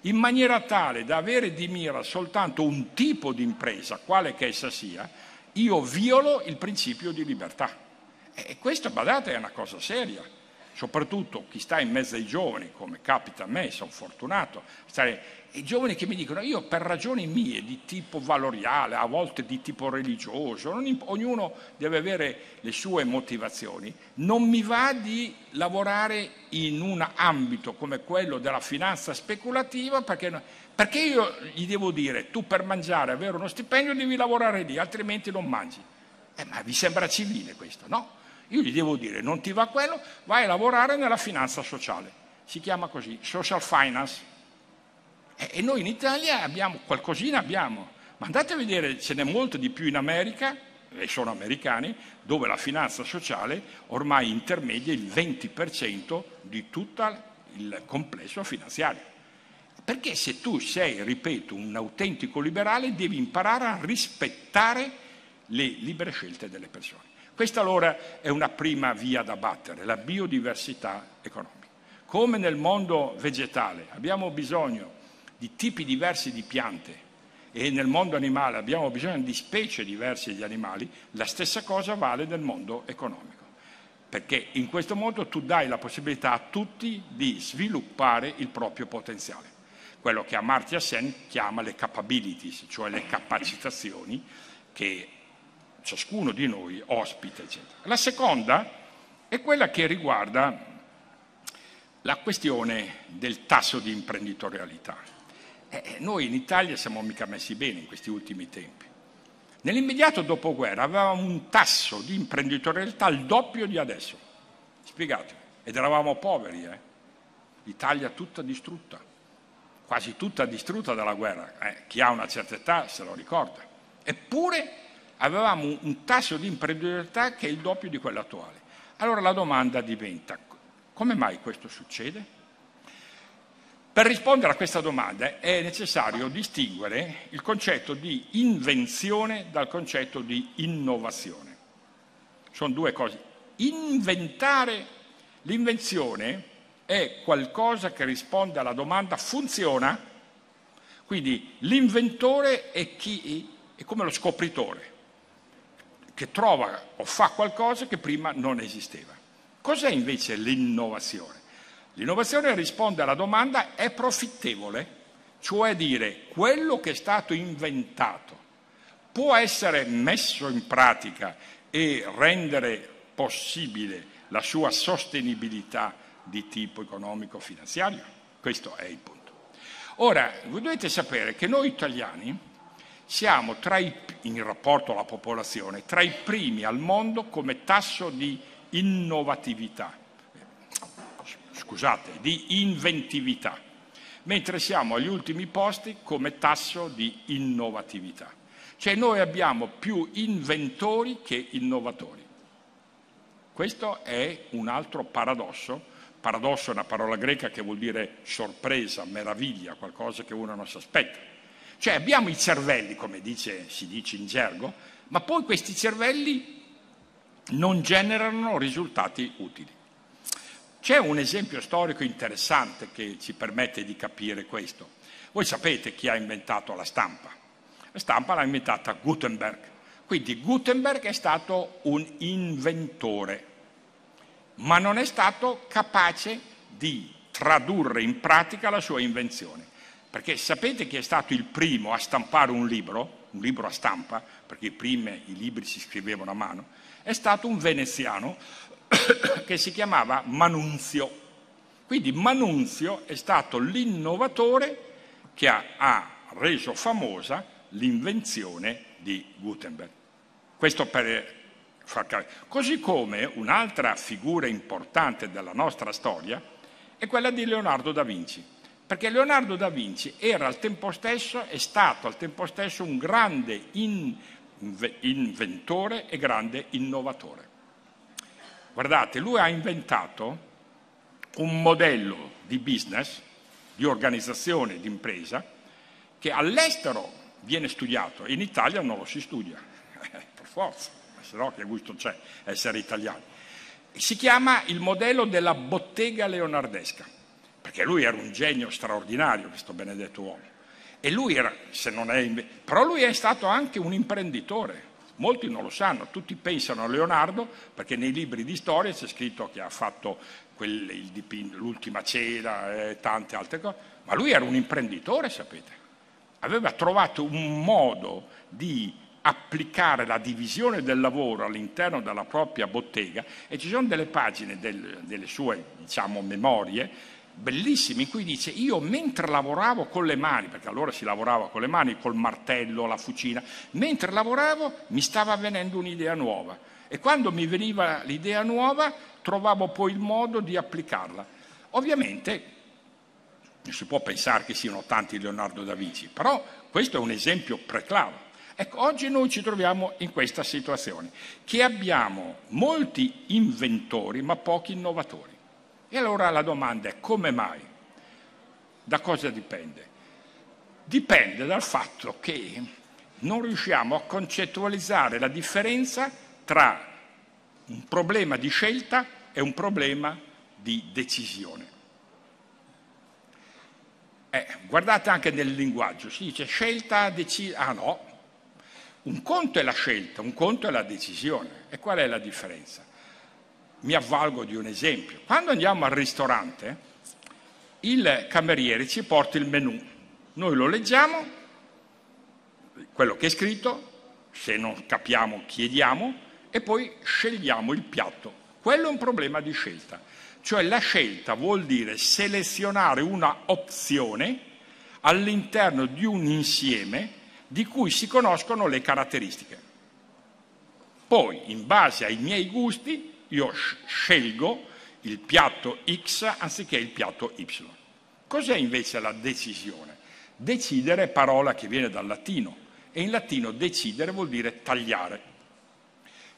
in maniera tale da avere di mira soltanto un tipo di impresa, quale che essa sia, io violo il principio di libertà. E questo, badate, è una cosa seria soprattutto chi sta in mezzo ai giovani, come capita a me, sono fortunato, stare, i giovani che mi dicono io per ragioni mie di tipo valoriale, a volte di tipo religioso, ognuno deve avere le sue motivazioni, non mi va di lavorare in un ambito come quello della finanza speculativa perché, perché io gli devo dire tu per mangiare, avere uno stipendio devi lavorare lì, altrimenti non mangi. Eh, ma vi sembra civile questo? No io gli devo dire, non ti va quello, vai a lavorare nella finanza sociale. Si chiama così, social finance. E noi in Italia abbiamo, qualcosina abbiamo, ma andate a vedere, ce n'è molto di più in America, e sono americani, dove la finanza sociale ormai intermedia il 20% di tutto il complesso finanziario. Perché se tu sei, ripeto, un autentico liberale, devi imparare a rispettare le libere scelte delle persone. Questa allora è una prima via da battere, la biodiversità economica. Come nel mondo vegetale abbiamo bisogno di tipi diversi di piante e nel mondo animale abbiamo bisogno di specie diverse di animali, la stessa cosa vale nel mondo economico. Perché in questo modo tu dai la possibilità a tutti di sviluppare il proprio potenziale. Quello che Amartya Sen chiama le capabilities, cioè le capacitazioni che ciascuno di noi ospita, eccetera. La seconda è quella che riguarda la questione del tasso di imprenditorialità. Eh, noi in Italia siamo mica messi bene in questi ultimi tempi. Nell'immediato dopoguerra avevamo un tasso di imprenditorialità il doppio di adesso. Spiegate, ed eravamo poveri, eh? L'Italia tutta distrutta, quasi tutta distrutta dalla guerra. Eh, chi ha una certa età se lo ricorda. Eppure avevamo un tasso di imprenditorialità che è il doppio di quello attuale. Allora la domanda diventa, come mai questo succede? Per rispondere a questa domanda è necessario distinguere il concetto di invenzione dal concetto di innovazione. Sono due cose. Inventare l'invenzione è qualcosa che risponde alla domanda funziona? Quindi l'inventore è, chi, è come lo scopritore che trova o fa qualcosa che prima non esisteva. Cos'è invece l'innovazione? L'innovazione risponde alla domanda è profittevole, cioè dire quello che è stato inventato può essere messo in pratica e rendere possibile la sua sostenibilità di tipo economico-finanziario? Questo è il punto. Ora, voi dovete sapere che noi italiani siamo i, in rapporto alla popolazione tra i primi al mondo come tasso di innovatività, scusate, di inventività, mentre siamo agli ultimi posti come tasso di innovatività. Cioè noi abbiamo più inventori che innovatori. Questo è un altro paradosso. Paradosso è una parola greca che vuol dire sorpresa, meraviglia, qualcosa che uno non si aspetta. Cioè abbiamo i cervelli, come dice, si dice in gergo, ma poi questi cervelli non generano risultati utili. C'è un esempio storico interessante che ci permette di capire questo. Voi sapete chi ha inventato la stampa. La stampa l'ha inventata Gutenberg. Quindi Gutenberg è stato un inventore, ma non è stato capace di tradurre in pratica la sua invenzione. Perché sapete chi è stato il primo a stampare un libro, un libro a stampa, perché prima i libri si scrivevano a mano, è stato un veneziano che si chiamava Manunzio. Quindi Manunzio è stato l'innovatore che ha, ha reso famosa l'invenzione di Gutenberg. Questo per far capire. Così come un'altra figura importante della nostra storia è quella di Leonardo da Vinci, perché Leonardo da Vinci era al tempo stesso, è stato al tempo stesso un grande in, inventore e grande innovatore. Guardate, lui ha inventato un modello di business, di organizzazione, di impresa, che all'estero viene studiato, in Italia non lo si studia, per forza, se no che gusto c'è essere italiani. Si chiama il modello della bottega leonardesca, perché lui era un genio straordinario, questo benedetto uomo. E lui era, se non è, però lui è stato anche un imprenditore, Molti non lo sanno, tutti pensano a Leonardo perché nei libri di storia c'è scritto che ha fatto quel, dipinto, l'ultima cena e tante altre cose, ma lui era un imprenditore, sapete. Aveva trovato un modo di applicare la divisione del lavoro all'interno della propria bottega e ci sono delle pagine del, delle sue diciamo, memorie bellissimi in cui dice io mentre lavoravo con le mani, perché allora si lavorava con le mani, col martello, la fucina, mentre lavoravo mi stava venendo un'idea nuova e quando mi veniva l'idea nuova trovavo poi il modo di applicarla. Ovviamente non si può pensare che siano tanti Leonardo da Vinci, però questo è un esempio preclaro. Ecco, oggi noi ci troviamo in questa situazione, che abbiamo molti inventori ma pochi innovatori. E allora la domanda è come mai? Da cosa dipende? Dipende dal fatto che non riusciamo a concettualizzare la differenza tra un problema di scelta e un problema di decisione. Eh, guardate anche nel linguaggio, si dice scelta, decisione. Ah no, un conto è la scelta, un conto è la decisione. E qual è la differenza? Mi avvalgo di un esempio. Quando andiamo al ristorante, il cameriere ci porta il menù, noi lo leggiamo, quello che è scritto, se non capiamo chiediamo e poi scegliamo il piatto. Quello è un problema di scelta, cioè la scelta vuol dire selezionare una opzione all'interno di un insieme di cui si conoscono le caratteristiche. Poi, in base ai miei gusti, io scelgo il piatto X anziché il piatto Y. Cos'è invece la decisione? Decidere è parola che viene dal latino e in latino decidere vuol dire tagliare.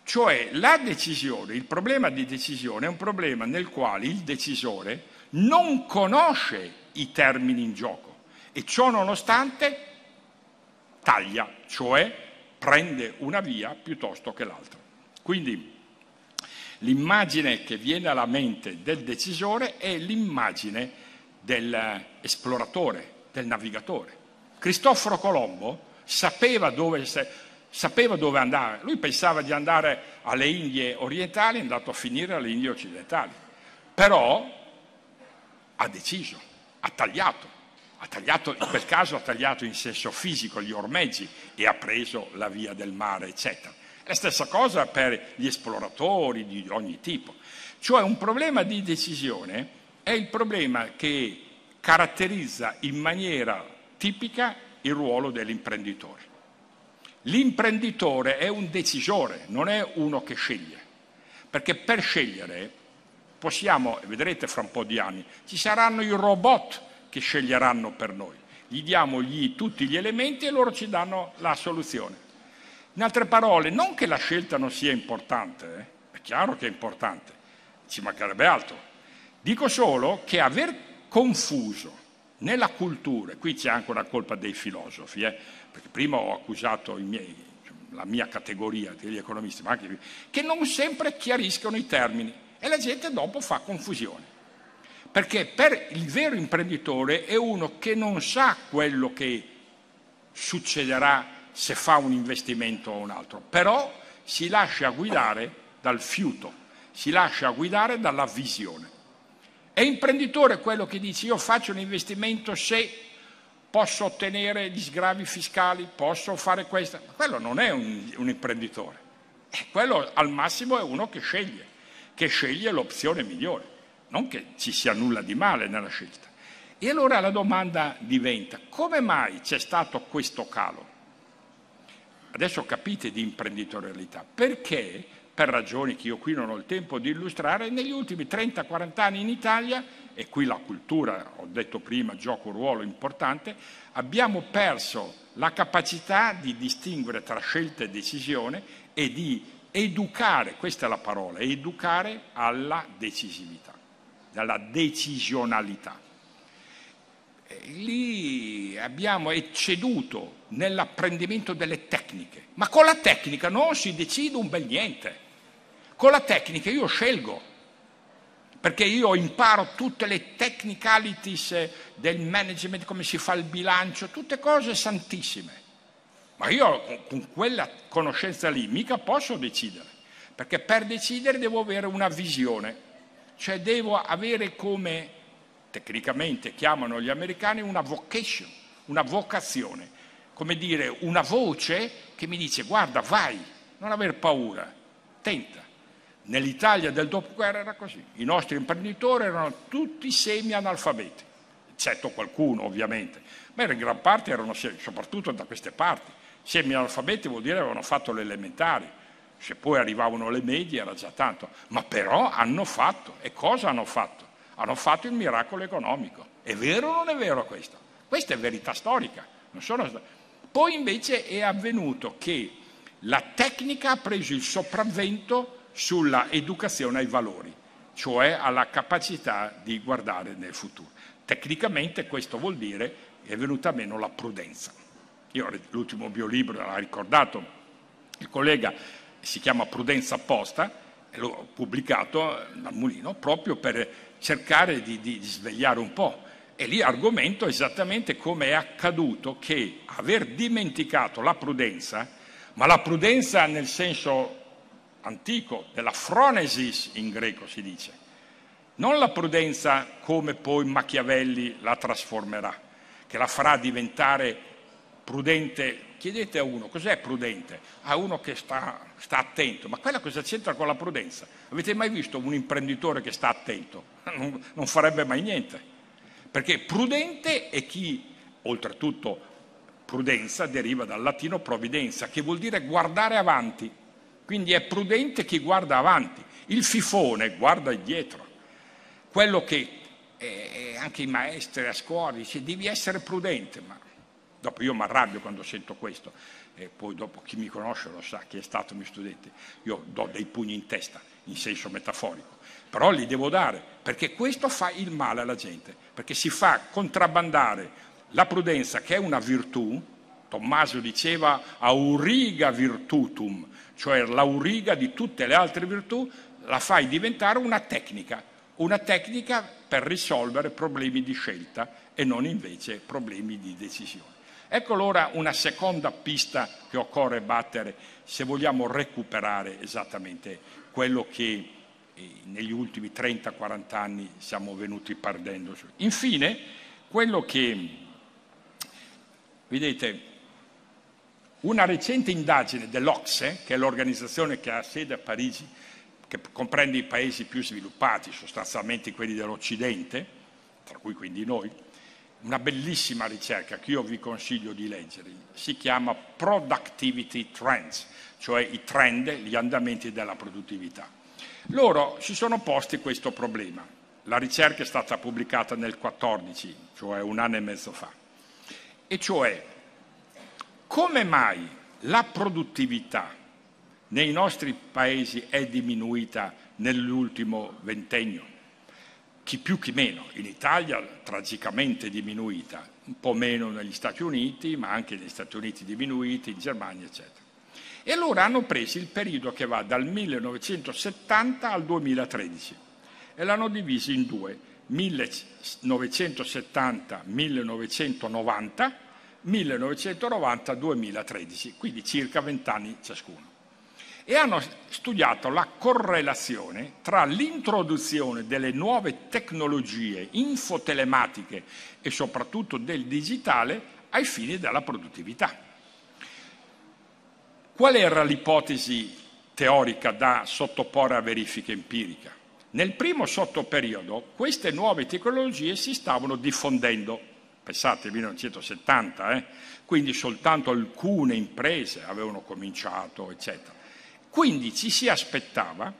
Cioè la decisione, il problema di decisione è un problema nel quale il decisore non conosce i termini in gioco e ciò nonostante taglia, cioè prende una via piuttosto che l'altra. Quindi L'immagine che viene alla mente del decisore è l'immagine dell'esploratore, del navigatore. Cristoforo Colombo sapeva dove, sapeva dove andare, lui pensava di andare alle Indie orientali, è andato a finire alle Indie occidentali, però ha deciso, ha tagliato, ha tagliato, in quel caso ha tagliato in senso fisico gli ormeggi e ha preso la via del mare, eccetera. La stessa cosa per gli esploratori di ogni tipo. Cioè un problema di decisione è il problema che caratterizza in maniera tipica il ruolo dell'imprenditore. L'imprenditore è un decisore, non è uno che sceglie. perché per scegliere possiamo, vedrete fra un po' di anni, ci saranno i robot che sceglieranno per noi. Gli diamo gli, tutti gli elementi e loro ci danno la soluzione. In altre parole, non che la scelta non sia importante, eh? è chiaro che è importante, ci mancherebbe altro. Dico solo che aver confuso nella cultura, qui c'è anche una colpa dei filosofi, eh? perché prima ho accusato miei, la mia categoria degli economisti, ma anche che non sempre chiariscono i termini e la gente dopo fa confusione. Perché per il vero imprenditore è uno che non sa quello che succederà se fa un investimento o un altro, però si lascia guidare dal fiuto, si lascia guidare dalla visione. È imprenditore quello che dice io faccio un investimento se posso ottenere gli sgravi fiscali, posso fare questo. Ma quello non è un, un imprenditore, eh, quello al massimo è uno che sceglie, che sceglie l'opzione migliore non che ci sia nulla di male nella scelta. E allora la domanda diventa, come mai c'è stato questo calo? Adesso capite di imprenditorialità, perché, per ragioni che io qui non ho il tempo di illustrare, negli ultimi 30-40 anni in Italia, e qui la cultura, ho detto prima, gioca un ruolo importante, abbiamo perso la capacità di distinguere tra scelta e decisione e di educare, questa è la parola, educare alla decisività dalla decisionalità. Lì abbiamo ecceduto nell'apprendimento delle tecniche, ma con la tecnica non si decide un bel niente. Con la tecnica io scelgo, perché io imparo tutte le technicalities del management, come si fa il bilancio, tutte cose santissime. Ma io con quella conoscenza lì mica posso decidere, perché per decidere devo avere una visione cioè devo avere come tecnicamente chiamano gli americani una vocation, una vocazione, come dire una voce che mi dice guarda vai, non aver paura, tenta. Nell'Italia del dopoguerra era così, i nostri imprenditori erano tutti semi-analfabeti, eccetto qualcuno ovviamente, ma in gran parte erano soprattutto da queste parti. Semi-analfabeti vuol dire avevano fatto le elementari, se poi arrivavano le medie era già tanto, ma però hanno fatto. E cosa hanno fatto? Hanno fatto il miracolo economico. È vero o non è vero questo? Questa è verità storica. Sono... Poi invece è avvenuto che la tecnica ha preso il sopravvento sulla educazione ai valori, cioè alla capacità di guardare nel futuro. Tecnicamente questo vuol dire che è venuta meno la prudenza. Io l'ultimo mio libro, l'ha ricordato il collega, si chiama Prudenza apposta, l'ho pubblicato dal Mulino proprio per cercare di, di svegliare un po'. E lì argomento esattamente come è accaduto che aver dimenticato la prudenza, ma la prudenza nel senso antico della phronesis in greco si dice, non la prudenza come poi Machiavelli la trasformerà, che la farà diventare prudente chiedete a uno cos'è prudente, a uno che sta, sta, attento, ma quella cosa c'entra con la prudenza? Avete mai visto un imprenditore che sta attento? Non, non farebbe mai niente, perché prudente è chi, oltretutto prudenza deriva dal latino providenza, che vuol dire guardare avanti, quindi è prudente chi guarda avanti, il fifone guarda dietro, quello che eh, anche i maestri a scuola dice devi essere prudente, ma Dopo io mi arrabbio quando sento questo, e poi dopo chi mi conosce lo sa, chi è stato mio studente, io do dei pugni in testa, in senso metaforico, però li devo dare, perché questo fa il male alla gente, perché si fa contrabbandare la prudenza che è una virtù, Tommaso diceva auriga virtutum, cioè l'auriga di tutte le altre virtù, la fai diventare una tecnica, una tecnica per risolvere problemi di scelta e non invece problemi di decisione. Ecco allora una seconda pista che occorre battere se vogliamo recuperare esattamente quello che negli ultimi 30-40 anni siamo venuti perdendo. Infine, quello che, vedete, una recente indagine dell'Ocse, che è l'organizzazione che ha sede a Parigi, che comprende i paesi più sviluppati, sostanzialmente quelli dell'Occidente, tra cui quindi noi, una bellissima ricerca che io vi consiglio di leggere, si chiama Productivity Trends, cioè i trend, gli andamenti della produttività. Loro si sono posti questo problema. La ricerca è stata pubblicata nel 14, cioè un anno e mezzo fa. E cioè, come mai la produttività nei nostri paesi è diminuita nell'ultimo ventennio? Chi più chi meno. In Italia tragicamente diminuita, un po' meno negli Stati Uniti, ma anche negli Stati Uniti diminuiti, in Germania, eccetera. E loro hanno preso il periodo che va dal 1970 al 2013 e l'hanno diviso in due, 1970-1990, 1990-2013, quindi circa vent'anni ciascuno. E hanno studiato la correlazione tra l'introduzione delle nuove tecnologie infotelematiche e soprattutto del digitale ai fini della produttività. Qual era l'ipotesi teorica da sottoporre a verifica empirica? Nel primo sottoperiodo queste nuove tecnologie si stavano diffondendo, pensate 1970, eh? quindi soltanto alcune imprese avevano cominciato, eccetera. Quindi ci si aspettava,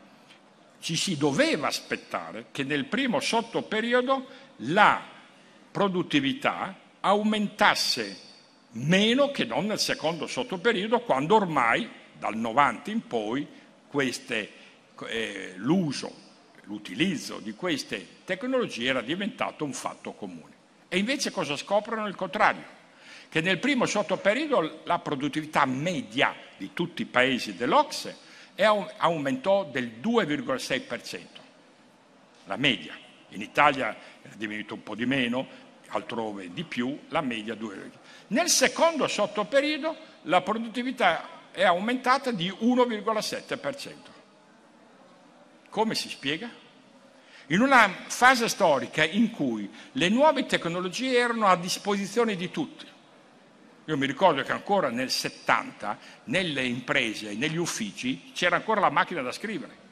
ci si doveva aspettare che nel primo sottoperiodo la produttività aumentasse meno che non nel secondo sottoperiodo, quando ormai dal 90 in poi queste, eh, l'uso, l'utilizzo di queste tecnologie era diventato un fatto comune. E invece cosa scoprono? Il contrario, che nel primo sottoperiodo la produttività media di tutti i paesi dell'Ocse aumentò del 2,6%, la media. In Italia è diminuito un po' di meno, altrove di più, la media 2,6%. Nel secondo sottoperiodo la produttività è aumentata di 1,7%. Come si spiega? In una fase storica in cui le nuove tecnologie erano a disposizione di tutti. Io mi ricordo che ancora nel 70 nelle imprese, negli uffici, c'era ancora la macchina da scrivere.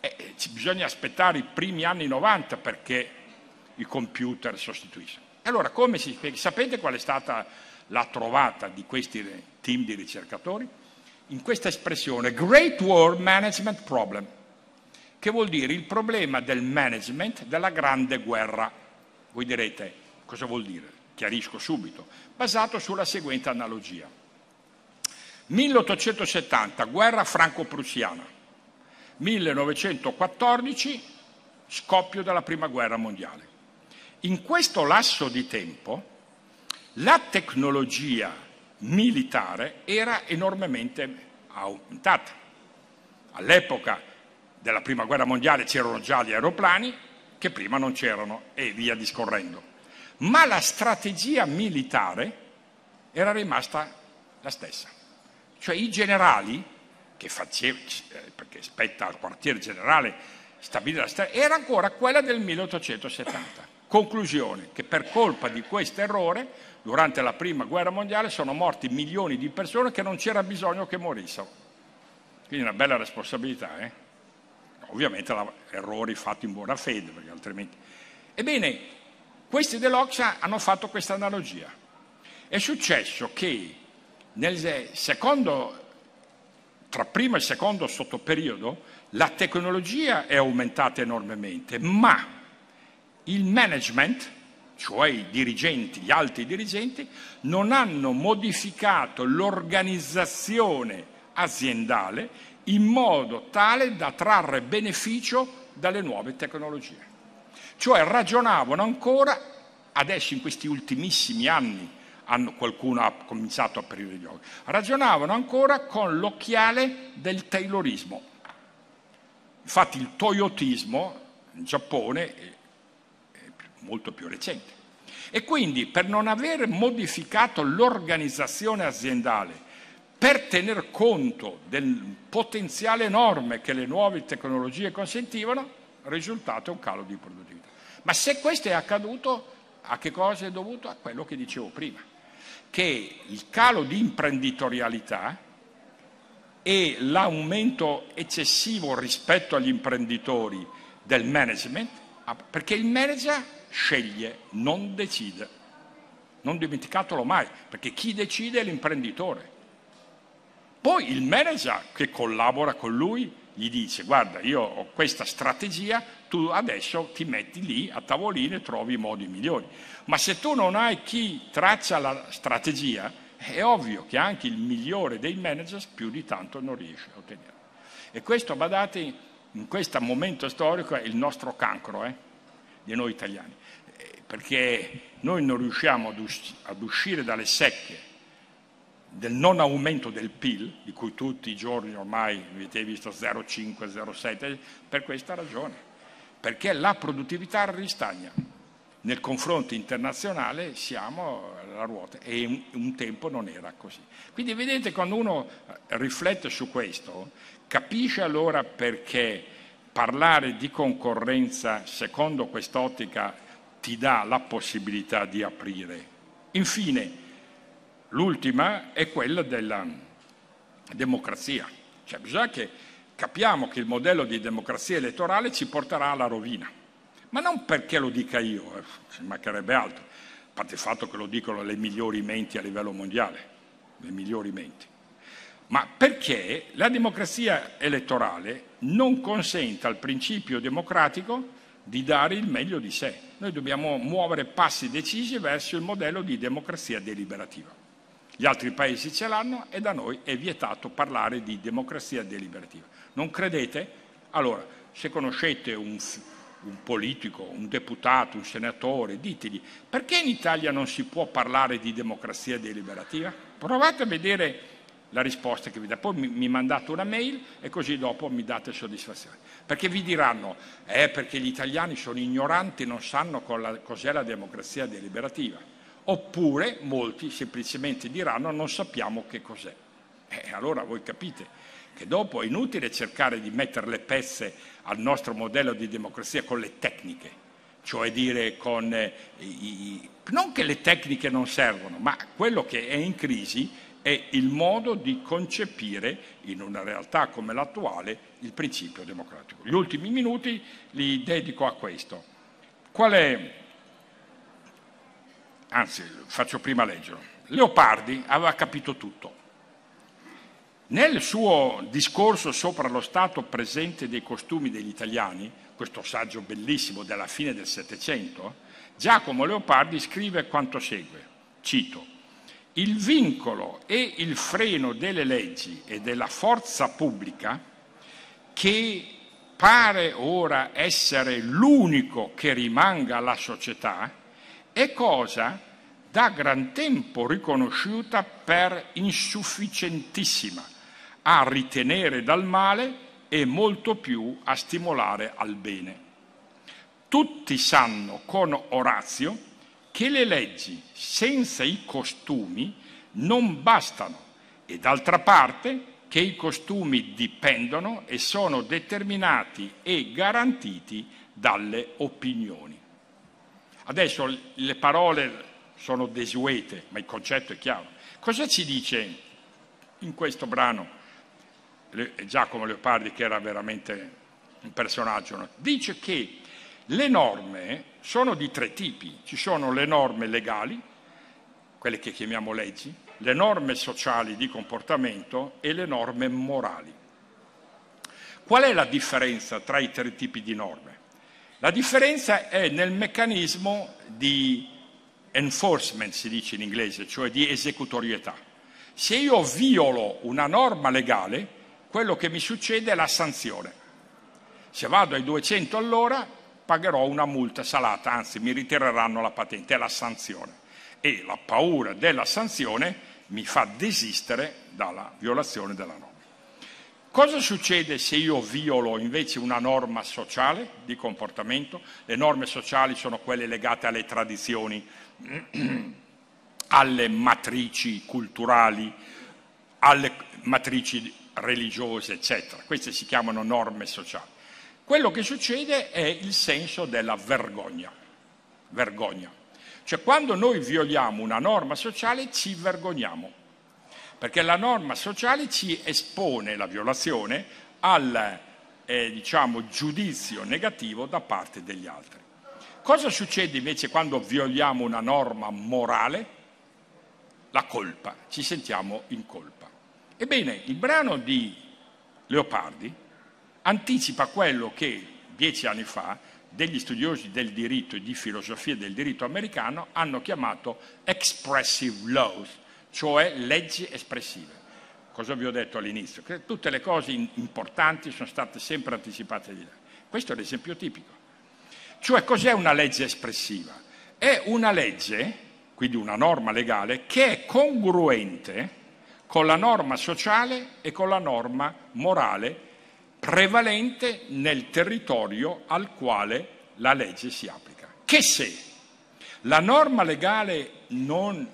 E bisogna aspettare i primi anni 90 perché i computer sostituissero. Allora, come si spiega? Sapete qual è stata la trovata di questi team di ricercatori? In questa espressione Great World Management Problem, che vuol dire il problema del management della grande guerra. Voi direte, cosa vuol dire? Chiarisco subito. Basato sulla seguente analogia. 1870, guerra franco-prussiana. 1914, scoppio della prima guerra mondiale. In questo lasso di tempo la tecnologia militare era enormemente aumentata. All'epoca della Prima Guerra Mondiale c'erano già gli aeroplani che prima non c'erano e via discorrendo. Ma la strategia militare era rimasta la stessa. Cioè i generali, che faceva, eh, perché spetta al quartier generale stabilire la strategia, era ancora quella del 1870. Conclusione, che per colpa di questo errore durante la prima guerra mondiale sono morti milioni di persone che non c'era bisogno che morissero. Quindi una bella responsabilità, eh? Ovviamente errori fatti in buona fede, perché altrimenti... Ebbene, questi dell'Oxa hanno fatto questa analogia. È successo che nel secondo, tra primo e secondo sottoperiodo, la tecnologia è aumentata enormemente, ma il management cioè i dirigenti, gli alti dirigenti, non hanno modificato l'organizzazione aziendale in modo tale da trarre beneficio dalle nuove tecnologie. Cioè ragionavano ancora, adesso in questi ultimissimi anni hanno, qualcuno ha cominciato a aprire gli occhi, ragionavano ancora con l'occhiale del taylorismo. Infatti il toyotismo in Giappone molto più recente. E quindi per non aver modificato l'organizzazione aziendale, per tener conto del potenziale enorme che le nuove tecnologie consentivano, il risultato è un calo di produttività. Ma se questo è accaduto, a che cosa è dovuto? A quello che dicevo prima, che il calo di imprenditorialità e l'aumento eccessivo rispetto agli imprenditori del management, perché il manager sceglie, non decide. Non dimenticatelo mai, perché chi decide è l'imprenditore. Poi il manager che collabora con lui gli dice guarda io ho questa strategia, tu adesso ti metti lì a tavolino e trovi i modi migliori. Ma se tu non hai chi traccia la strategia, è ovvio che anche il migliore dei manager più di tanto non riesce a ottenere. E questo, badate, in questo momento storico è il nostro cancro eh, di noi italiani, eh, perché noi non riusciamo ad uscire dalle secche del non aumento del PIL, di cui tutti i giorni ormai avete visto 0,5, 0,7, per questa ragione, perché la produttività ristagna. Nel confronto internazionale siamo alla ruota e un, un tempo non era così. Quindi vedete quando uno riflette su questo, capisce allora perché parlare di concorrenza secondo quest'ottica ti dà la possibilità di aprire. Infine, L'ultima è quella della democrazia. Cioè bisogna che capiamo che il modello di democrazia elettorale ci porterà alla rovina. Ma non perché lo dica io, eh, ci mancherebbe altro, a parte il fatto che lo dicono le migliori menti a livello mondiale, le migliori menti, ma perché la democrazia elettorale non consente al principio democratico di dare il meglio di sé. Noi dobbiamo muovere passi decisi verso il modello di democrazia deliberativa. Gli altri paesi ce l'hanno e da noi è vietato parlare di democrazia deliberativa. Non credete? Allora, se conoscete un, un politico, un deputato, un senatore, ditegli perché in Italia non si può parlare di democrazia deliberativa? Provate a vedere la risposta che vi dà. Poi mi, mandate una mail e così dopo mi date soddisfazione. Perché vi diranno, eh, perché gli italiani sono ignoranti, non sanno cos'è la democrazia deliberativa oppure molti semplicemente diranno non sappiamo che cos'è. E allora voi capite che dopo è inutile cercare di mettere le pezze al nostro modello di democrazia con le tecniche, cioè dire con eh, i, non che le tecniche non servono, ma quello che è in crisi è il modo di concepire in una realtà come l'attuale il principio democratico. Gli ultimi minuti li dedico a questo. Qual è anzi faccio prima leggerlo, Leopardi aveva capito tutto. Nel suo discorso sopra lo stato presente dei costumi degli italiani, questo saggio bellissimo della fine del Settecento, Giacomo Leopardi scrive quanto segue, cito, il vincolo e il freno delle leggi e della forza pubblica, che pare ora essere l'unico che rimanga alla società, è cosa da gran tempo riconosciuta per insufficientissima a ritenere dal male e molto più a stimolare al bene. Tutti sanno con Orazio che le leggi senza i costumi non bastano e d'altra parte che i costumi dipendono e sono determinati e garantiti dalle opinioni. Adesso le parole sono desuete, ma il concetto è chiaro. Cosa ci dice in questo brano Giacomo Leopardi, che era veramente un personaggio? Dice che le norme sono di tre tipi. Ci sono le norme legali, quelle che chiamiamo leggi, le norme sociali di comportamento e le norme morali. Qual è la differenza tra i tre tipi di norme? La differenza è nel meccanismo di enforcement, si dice in inglese, cioè di esecutorietà. Se io violo una norma legale, quello che mi succede è la sanzione. Se vado ai 200 all'ora, pagherò una multa salata, anzi mi ritireranno la patente, è la sanzione. E la paura della sanzione mi fa desistere dalla violazione della norma. Cosa succede se io violo invece una norma sociale di comportamento? Le norme sociali sono quelle legate alle tradizioni, alle matrici culturali, alle matrici religiose, eccetera. Queste si chiamano norme sociali. Quello che succede è il senso della vergogna. Vergogna. Cioè quando noi violiamo una norma sociale ci vergogniamo perché la norma sociale ci espone la violazione al eh, diciamo, giudizio negativo da parte degli altri. Cosa succede invece quando violiamo una norma morale? La colpa, ci sentiamo in colpa. Ebbene, il brano di Leopardi anticipa quello che dieci anni fa degli studiosi del diritto e di filosofia del diritto americano hanno chiamato expressive laws, cioè leggi espressive. Cosa vi ho detto all'inizio? Che tutte le cose importanti sono state sempre anticipate di là. Questo è l'esempio tipico. Cioè cos'è una legge espressiva? È una legge, quindi una norma legale, che è congruente con la norma sociale e con la norma morale prevalente nel territorio al quale la legge si applica. Che se la norma legale non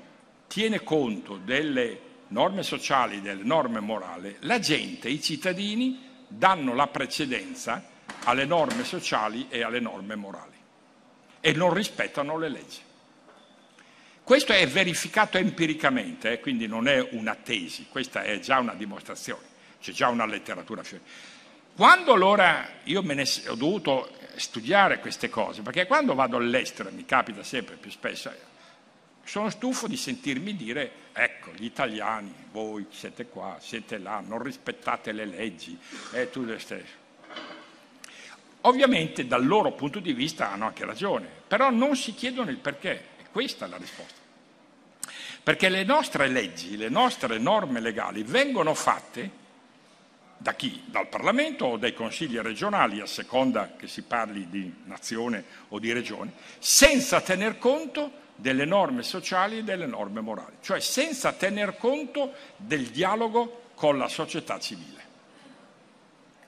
tiene conto delle norme sociali, delle norme morali, la gente, i cittadini danno la precedenza alle norme sociali e alle norme morali e non rispettano le leggi. Questo è verificato empiricamente, eh, quindi non è una tesi, questa è già una dimostrazione, c'è già una letteratura. Quando allora io ho dovuto studiare queste cose, perché quando vado all'estero, mi capita sempre più spesso, sono stufo di sentirmi dire, ecco, gli italiani, voi siete qua, siete là, non rispettate le leggi, è tutto lo stesso. Ovviamente dal loro punto di vista hanno anche ragione, però non si chiedono il perché, e questa è la risposta. Perché le nostre leggi, le nostre norme legali vengono fatte da chi? Dal Parlamento o dai consigli regionali, a seconda che si parli di nazione o di regione, senza tener conto delle norme sociali e delle norme morali, cioè senza tener conto del dialogo con la società civile.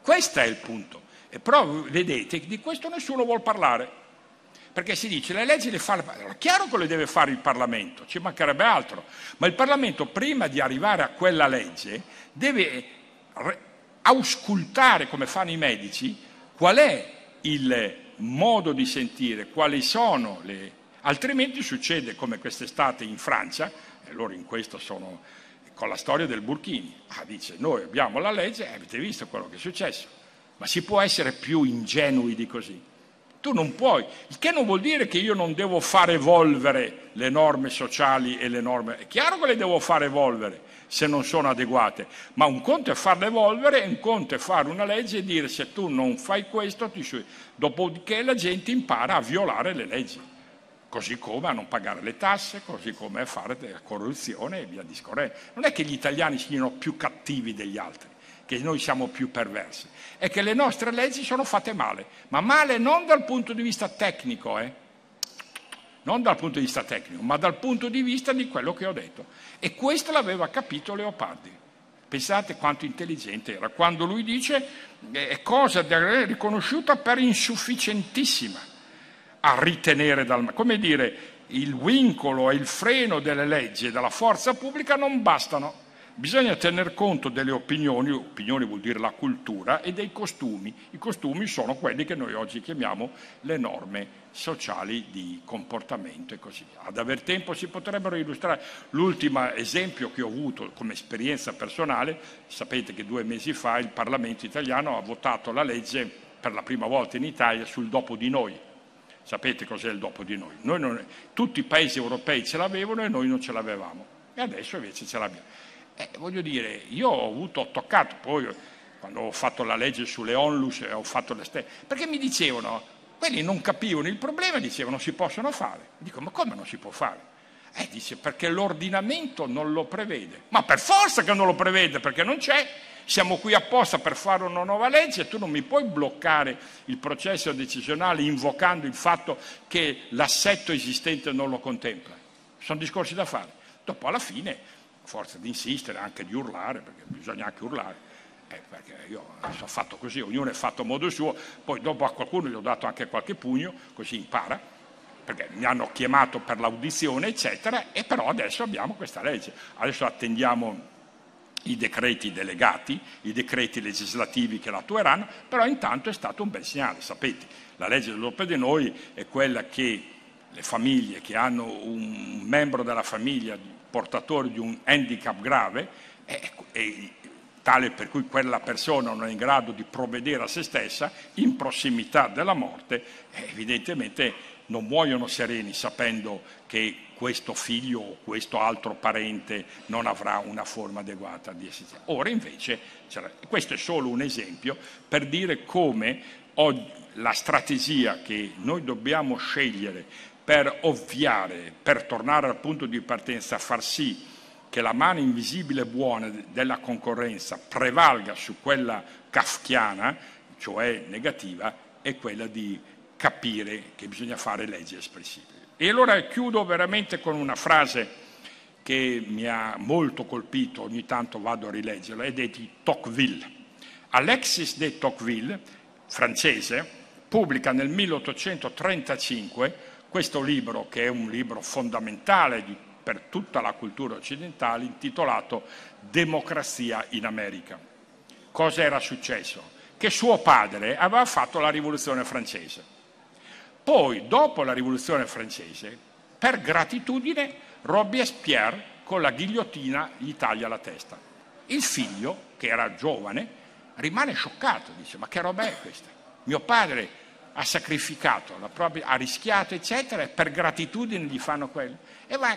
Questo è il punto. E però vedete che di questo nessuno vuole parlare. Perché si dice le leggi le fa il Parlamento. Chiaro che le deve fare il Parlamento, ci mancherebbe altro. Ma il Parlamento prima di arrivare a quella legge deve auscultare, come fanno i medici, qual è il modo di sentire, quali sono le... Altrimenti succede come quest'estate in Francia, e loro in questo sono con la storia del Burkini. Ah, dice, noi abbiamo la legge, avete visto quello che è successo. Ma si può essere più ingenui di così? Tu non puoi, il che non vuol dire che io non devo far evolvere le norme sociali e le norme. È chiaro che le devo far evolvere se non sono adeguate, ma un conto è farle evolvere e un conto è fare una legge e dire se tu non fai questo, ti... dopodiché la gente impara a violare le leggi, così come a non pagare le tasse, così come a fare della corruzione e via discorrendo. Non è che gli italiani siano più cattivi degli altri che noi siamo più perversi, è che le nostre leggi sono fatte male, ma male non dal punto di vista tecnico, eh? Non dal punto di vista tecnico, ma dal punto di vista di quello che ho detto. E questo l'aveva capito Leopardi. Pensate quanto intelligente era, quando lui dice è cosa riconosciuta per insufficientissima a ritenere dal... come dire, il vincolo e il freno delle leggi e della forza pubblica non bastano Bisogna tener conto delle opinioni, opinioni vuol dire la cultura, e dei costumi. I costumi sono quelli che noi oggi chiamiamo le norme sociali di comportamento e così via. Ad aver tempo si potrebbero illustrare. L'ultimo esempio che ho avuto come esperienza personale, sapete che due mesi fa il Parlamento italiano ha votato la legge per la prima volta in Italia sul dopo di noi. Sapete cos'è il dopo di noi? noi non, tutti i paesi europei ce l'avevano e noi non ce l'avevamo. E adesso invece ce l'abbiamo. Eh, voglio dire, io ho avuto toccato, poi quando ho fatto la legge sulle onlus ho fatto le stesse, perché mi dicevano, quelli non capivano il problema, dicevano si possono fare. Dico, ma come non si può fare? Eh, dice, perché l'ordinamento non lo prevede. Ma per forza che non lo prevede, perché non c'è. Siamo qui apposta per fare una nuova legge e tu non mi puoi bloccare il processo decisionale invocando il fatto che l'assetto esistente non lo contempla. Sono discorsi da fare. Dopo alla fine forza di insistere, anche di urlare, perché bisogna anche urlare, eh, perché io sono fatto così, ognuno è fatto a modo suo, poi dopo a qualcuno gli ho dato anche qualche pugno, così impara, perché mi hanno chiamato per l'audizione, eccetera, e però adesso abbiamo questa legge. Adesso attendiamo i decreti delegati, i decreti legislativi che l'attueranno, però intanto è stato un bel segnale, sapete, la legge dell'Europa di noi è quella che le famiglie che hanno un membro della famiglia portatore di un handicap grave, è, è tale per cui quella persona non è in grado di provvedere a se stessa, in prossimità della morte, evidentemente non muoiono sereni sapendo che questo figlio o questo altro parente non avrà una forma adeguata di assistenza. Ora invece, questo è solo un esempio per dire come la strategia che noi dobbiamo scegliere per ovviare, per tornare al punto di partenza, far sì che la mano invisibile buona della concorrenza prevalga su quella kafkiana, cioè negativa, è quella di capire che bisogna fare leggi espressive. E allora chiudo veramente con una frase che mi ha molto colpito, ogni tanto vado a rileggerla, ed è di Tocqueville. Alexis de Tocqueville, francese, pubblica nel 1835 questo libro, che è un libro fondamentale di, per tutta la cultura occidentale, intitolato Democrazia in America. Cosa era successo? Che suo padre aveva fatto la rivoluzione francese poi, dopo la rivoluzione francese, per gratitudine, Robespierre con la ghigliottina gli taglia la testa. Il figlio, che era giovane, rimane scioccato, dice ma che roba è questa? Mio padre ha sacrificato, propria, ha rischiato, eccetera, e per gratitudine gli fanno quello. E va,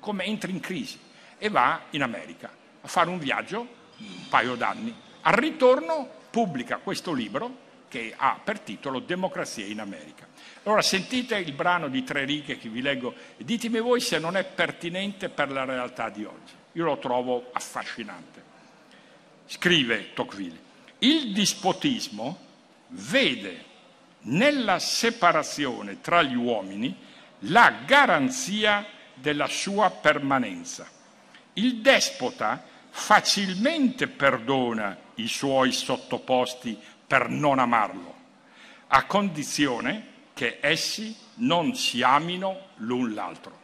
come entra in crisi, e va in America a fare un viaggio, un paio d'anni. Al ritorno pubblica questo libro che ha per titolo Democrazia in America. Allora sentite il brano di Tre righe che vi leggo e ditemi voi se non è pertinente per la realtà di oggi. Io lo trovo affascinante. Scrive Tocqueville, il dispotismo vede nella separazione tra gli uomini la garanzia della sua permanenza. Il despota facilmente perdona i suoi sottoposti per non amarlo, a condizione che essi non si amino l'un l'altro.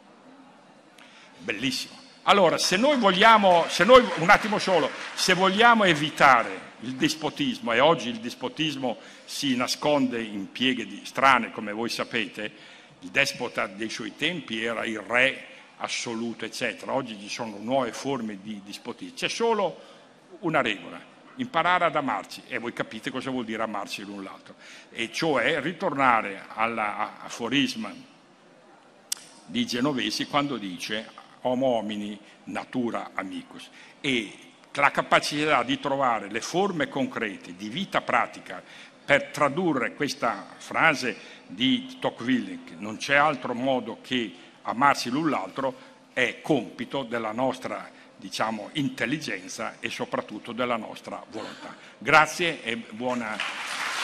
Bellissimo. Allora, se noi vogliamo, se noi, un attimo solo, se vogliamo evitare il dispotismo, e oggi il dispotismo si nasconde in pieghe strane, come voi sapete, il despota dei suoi tempi era il re assoluto, eccetera. Oggi ci sono nuove forme di dispotismo. C'è solo una regola, imparare ad amarci e voi capite cosa vuol dire amarci l'un l'altro, e cioè ritornare all'aforisma di Genovesi quando dice homo homini natura amicus e la capacità di trovare le forme concrete di vita pratica per tradurre questa frase di Tocqueville, che non c'è altro modo che amarsi l'un l'altro, è compito della nostra diciamo, intelligenza e soprattutto della nostra volontà. Grazie e buona.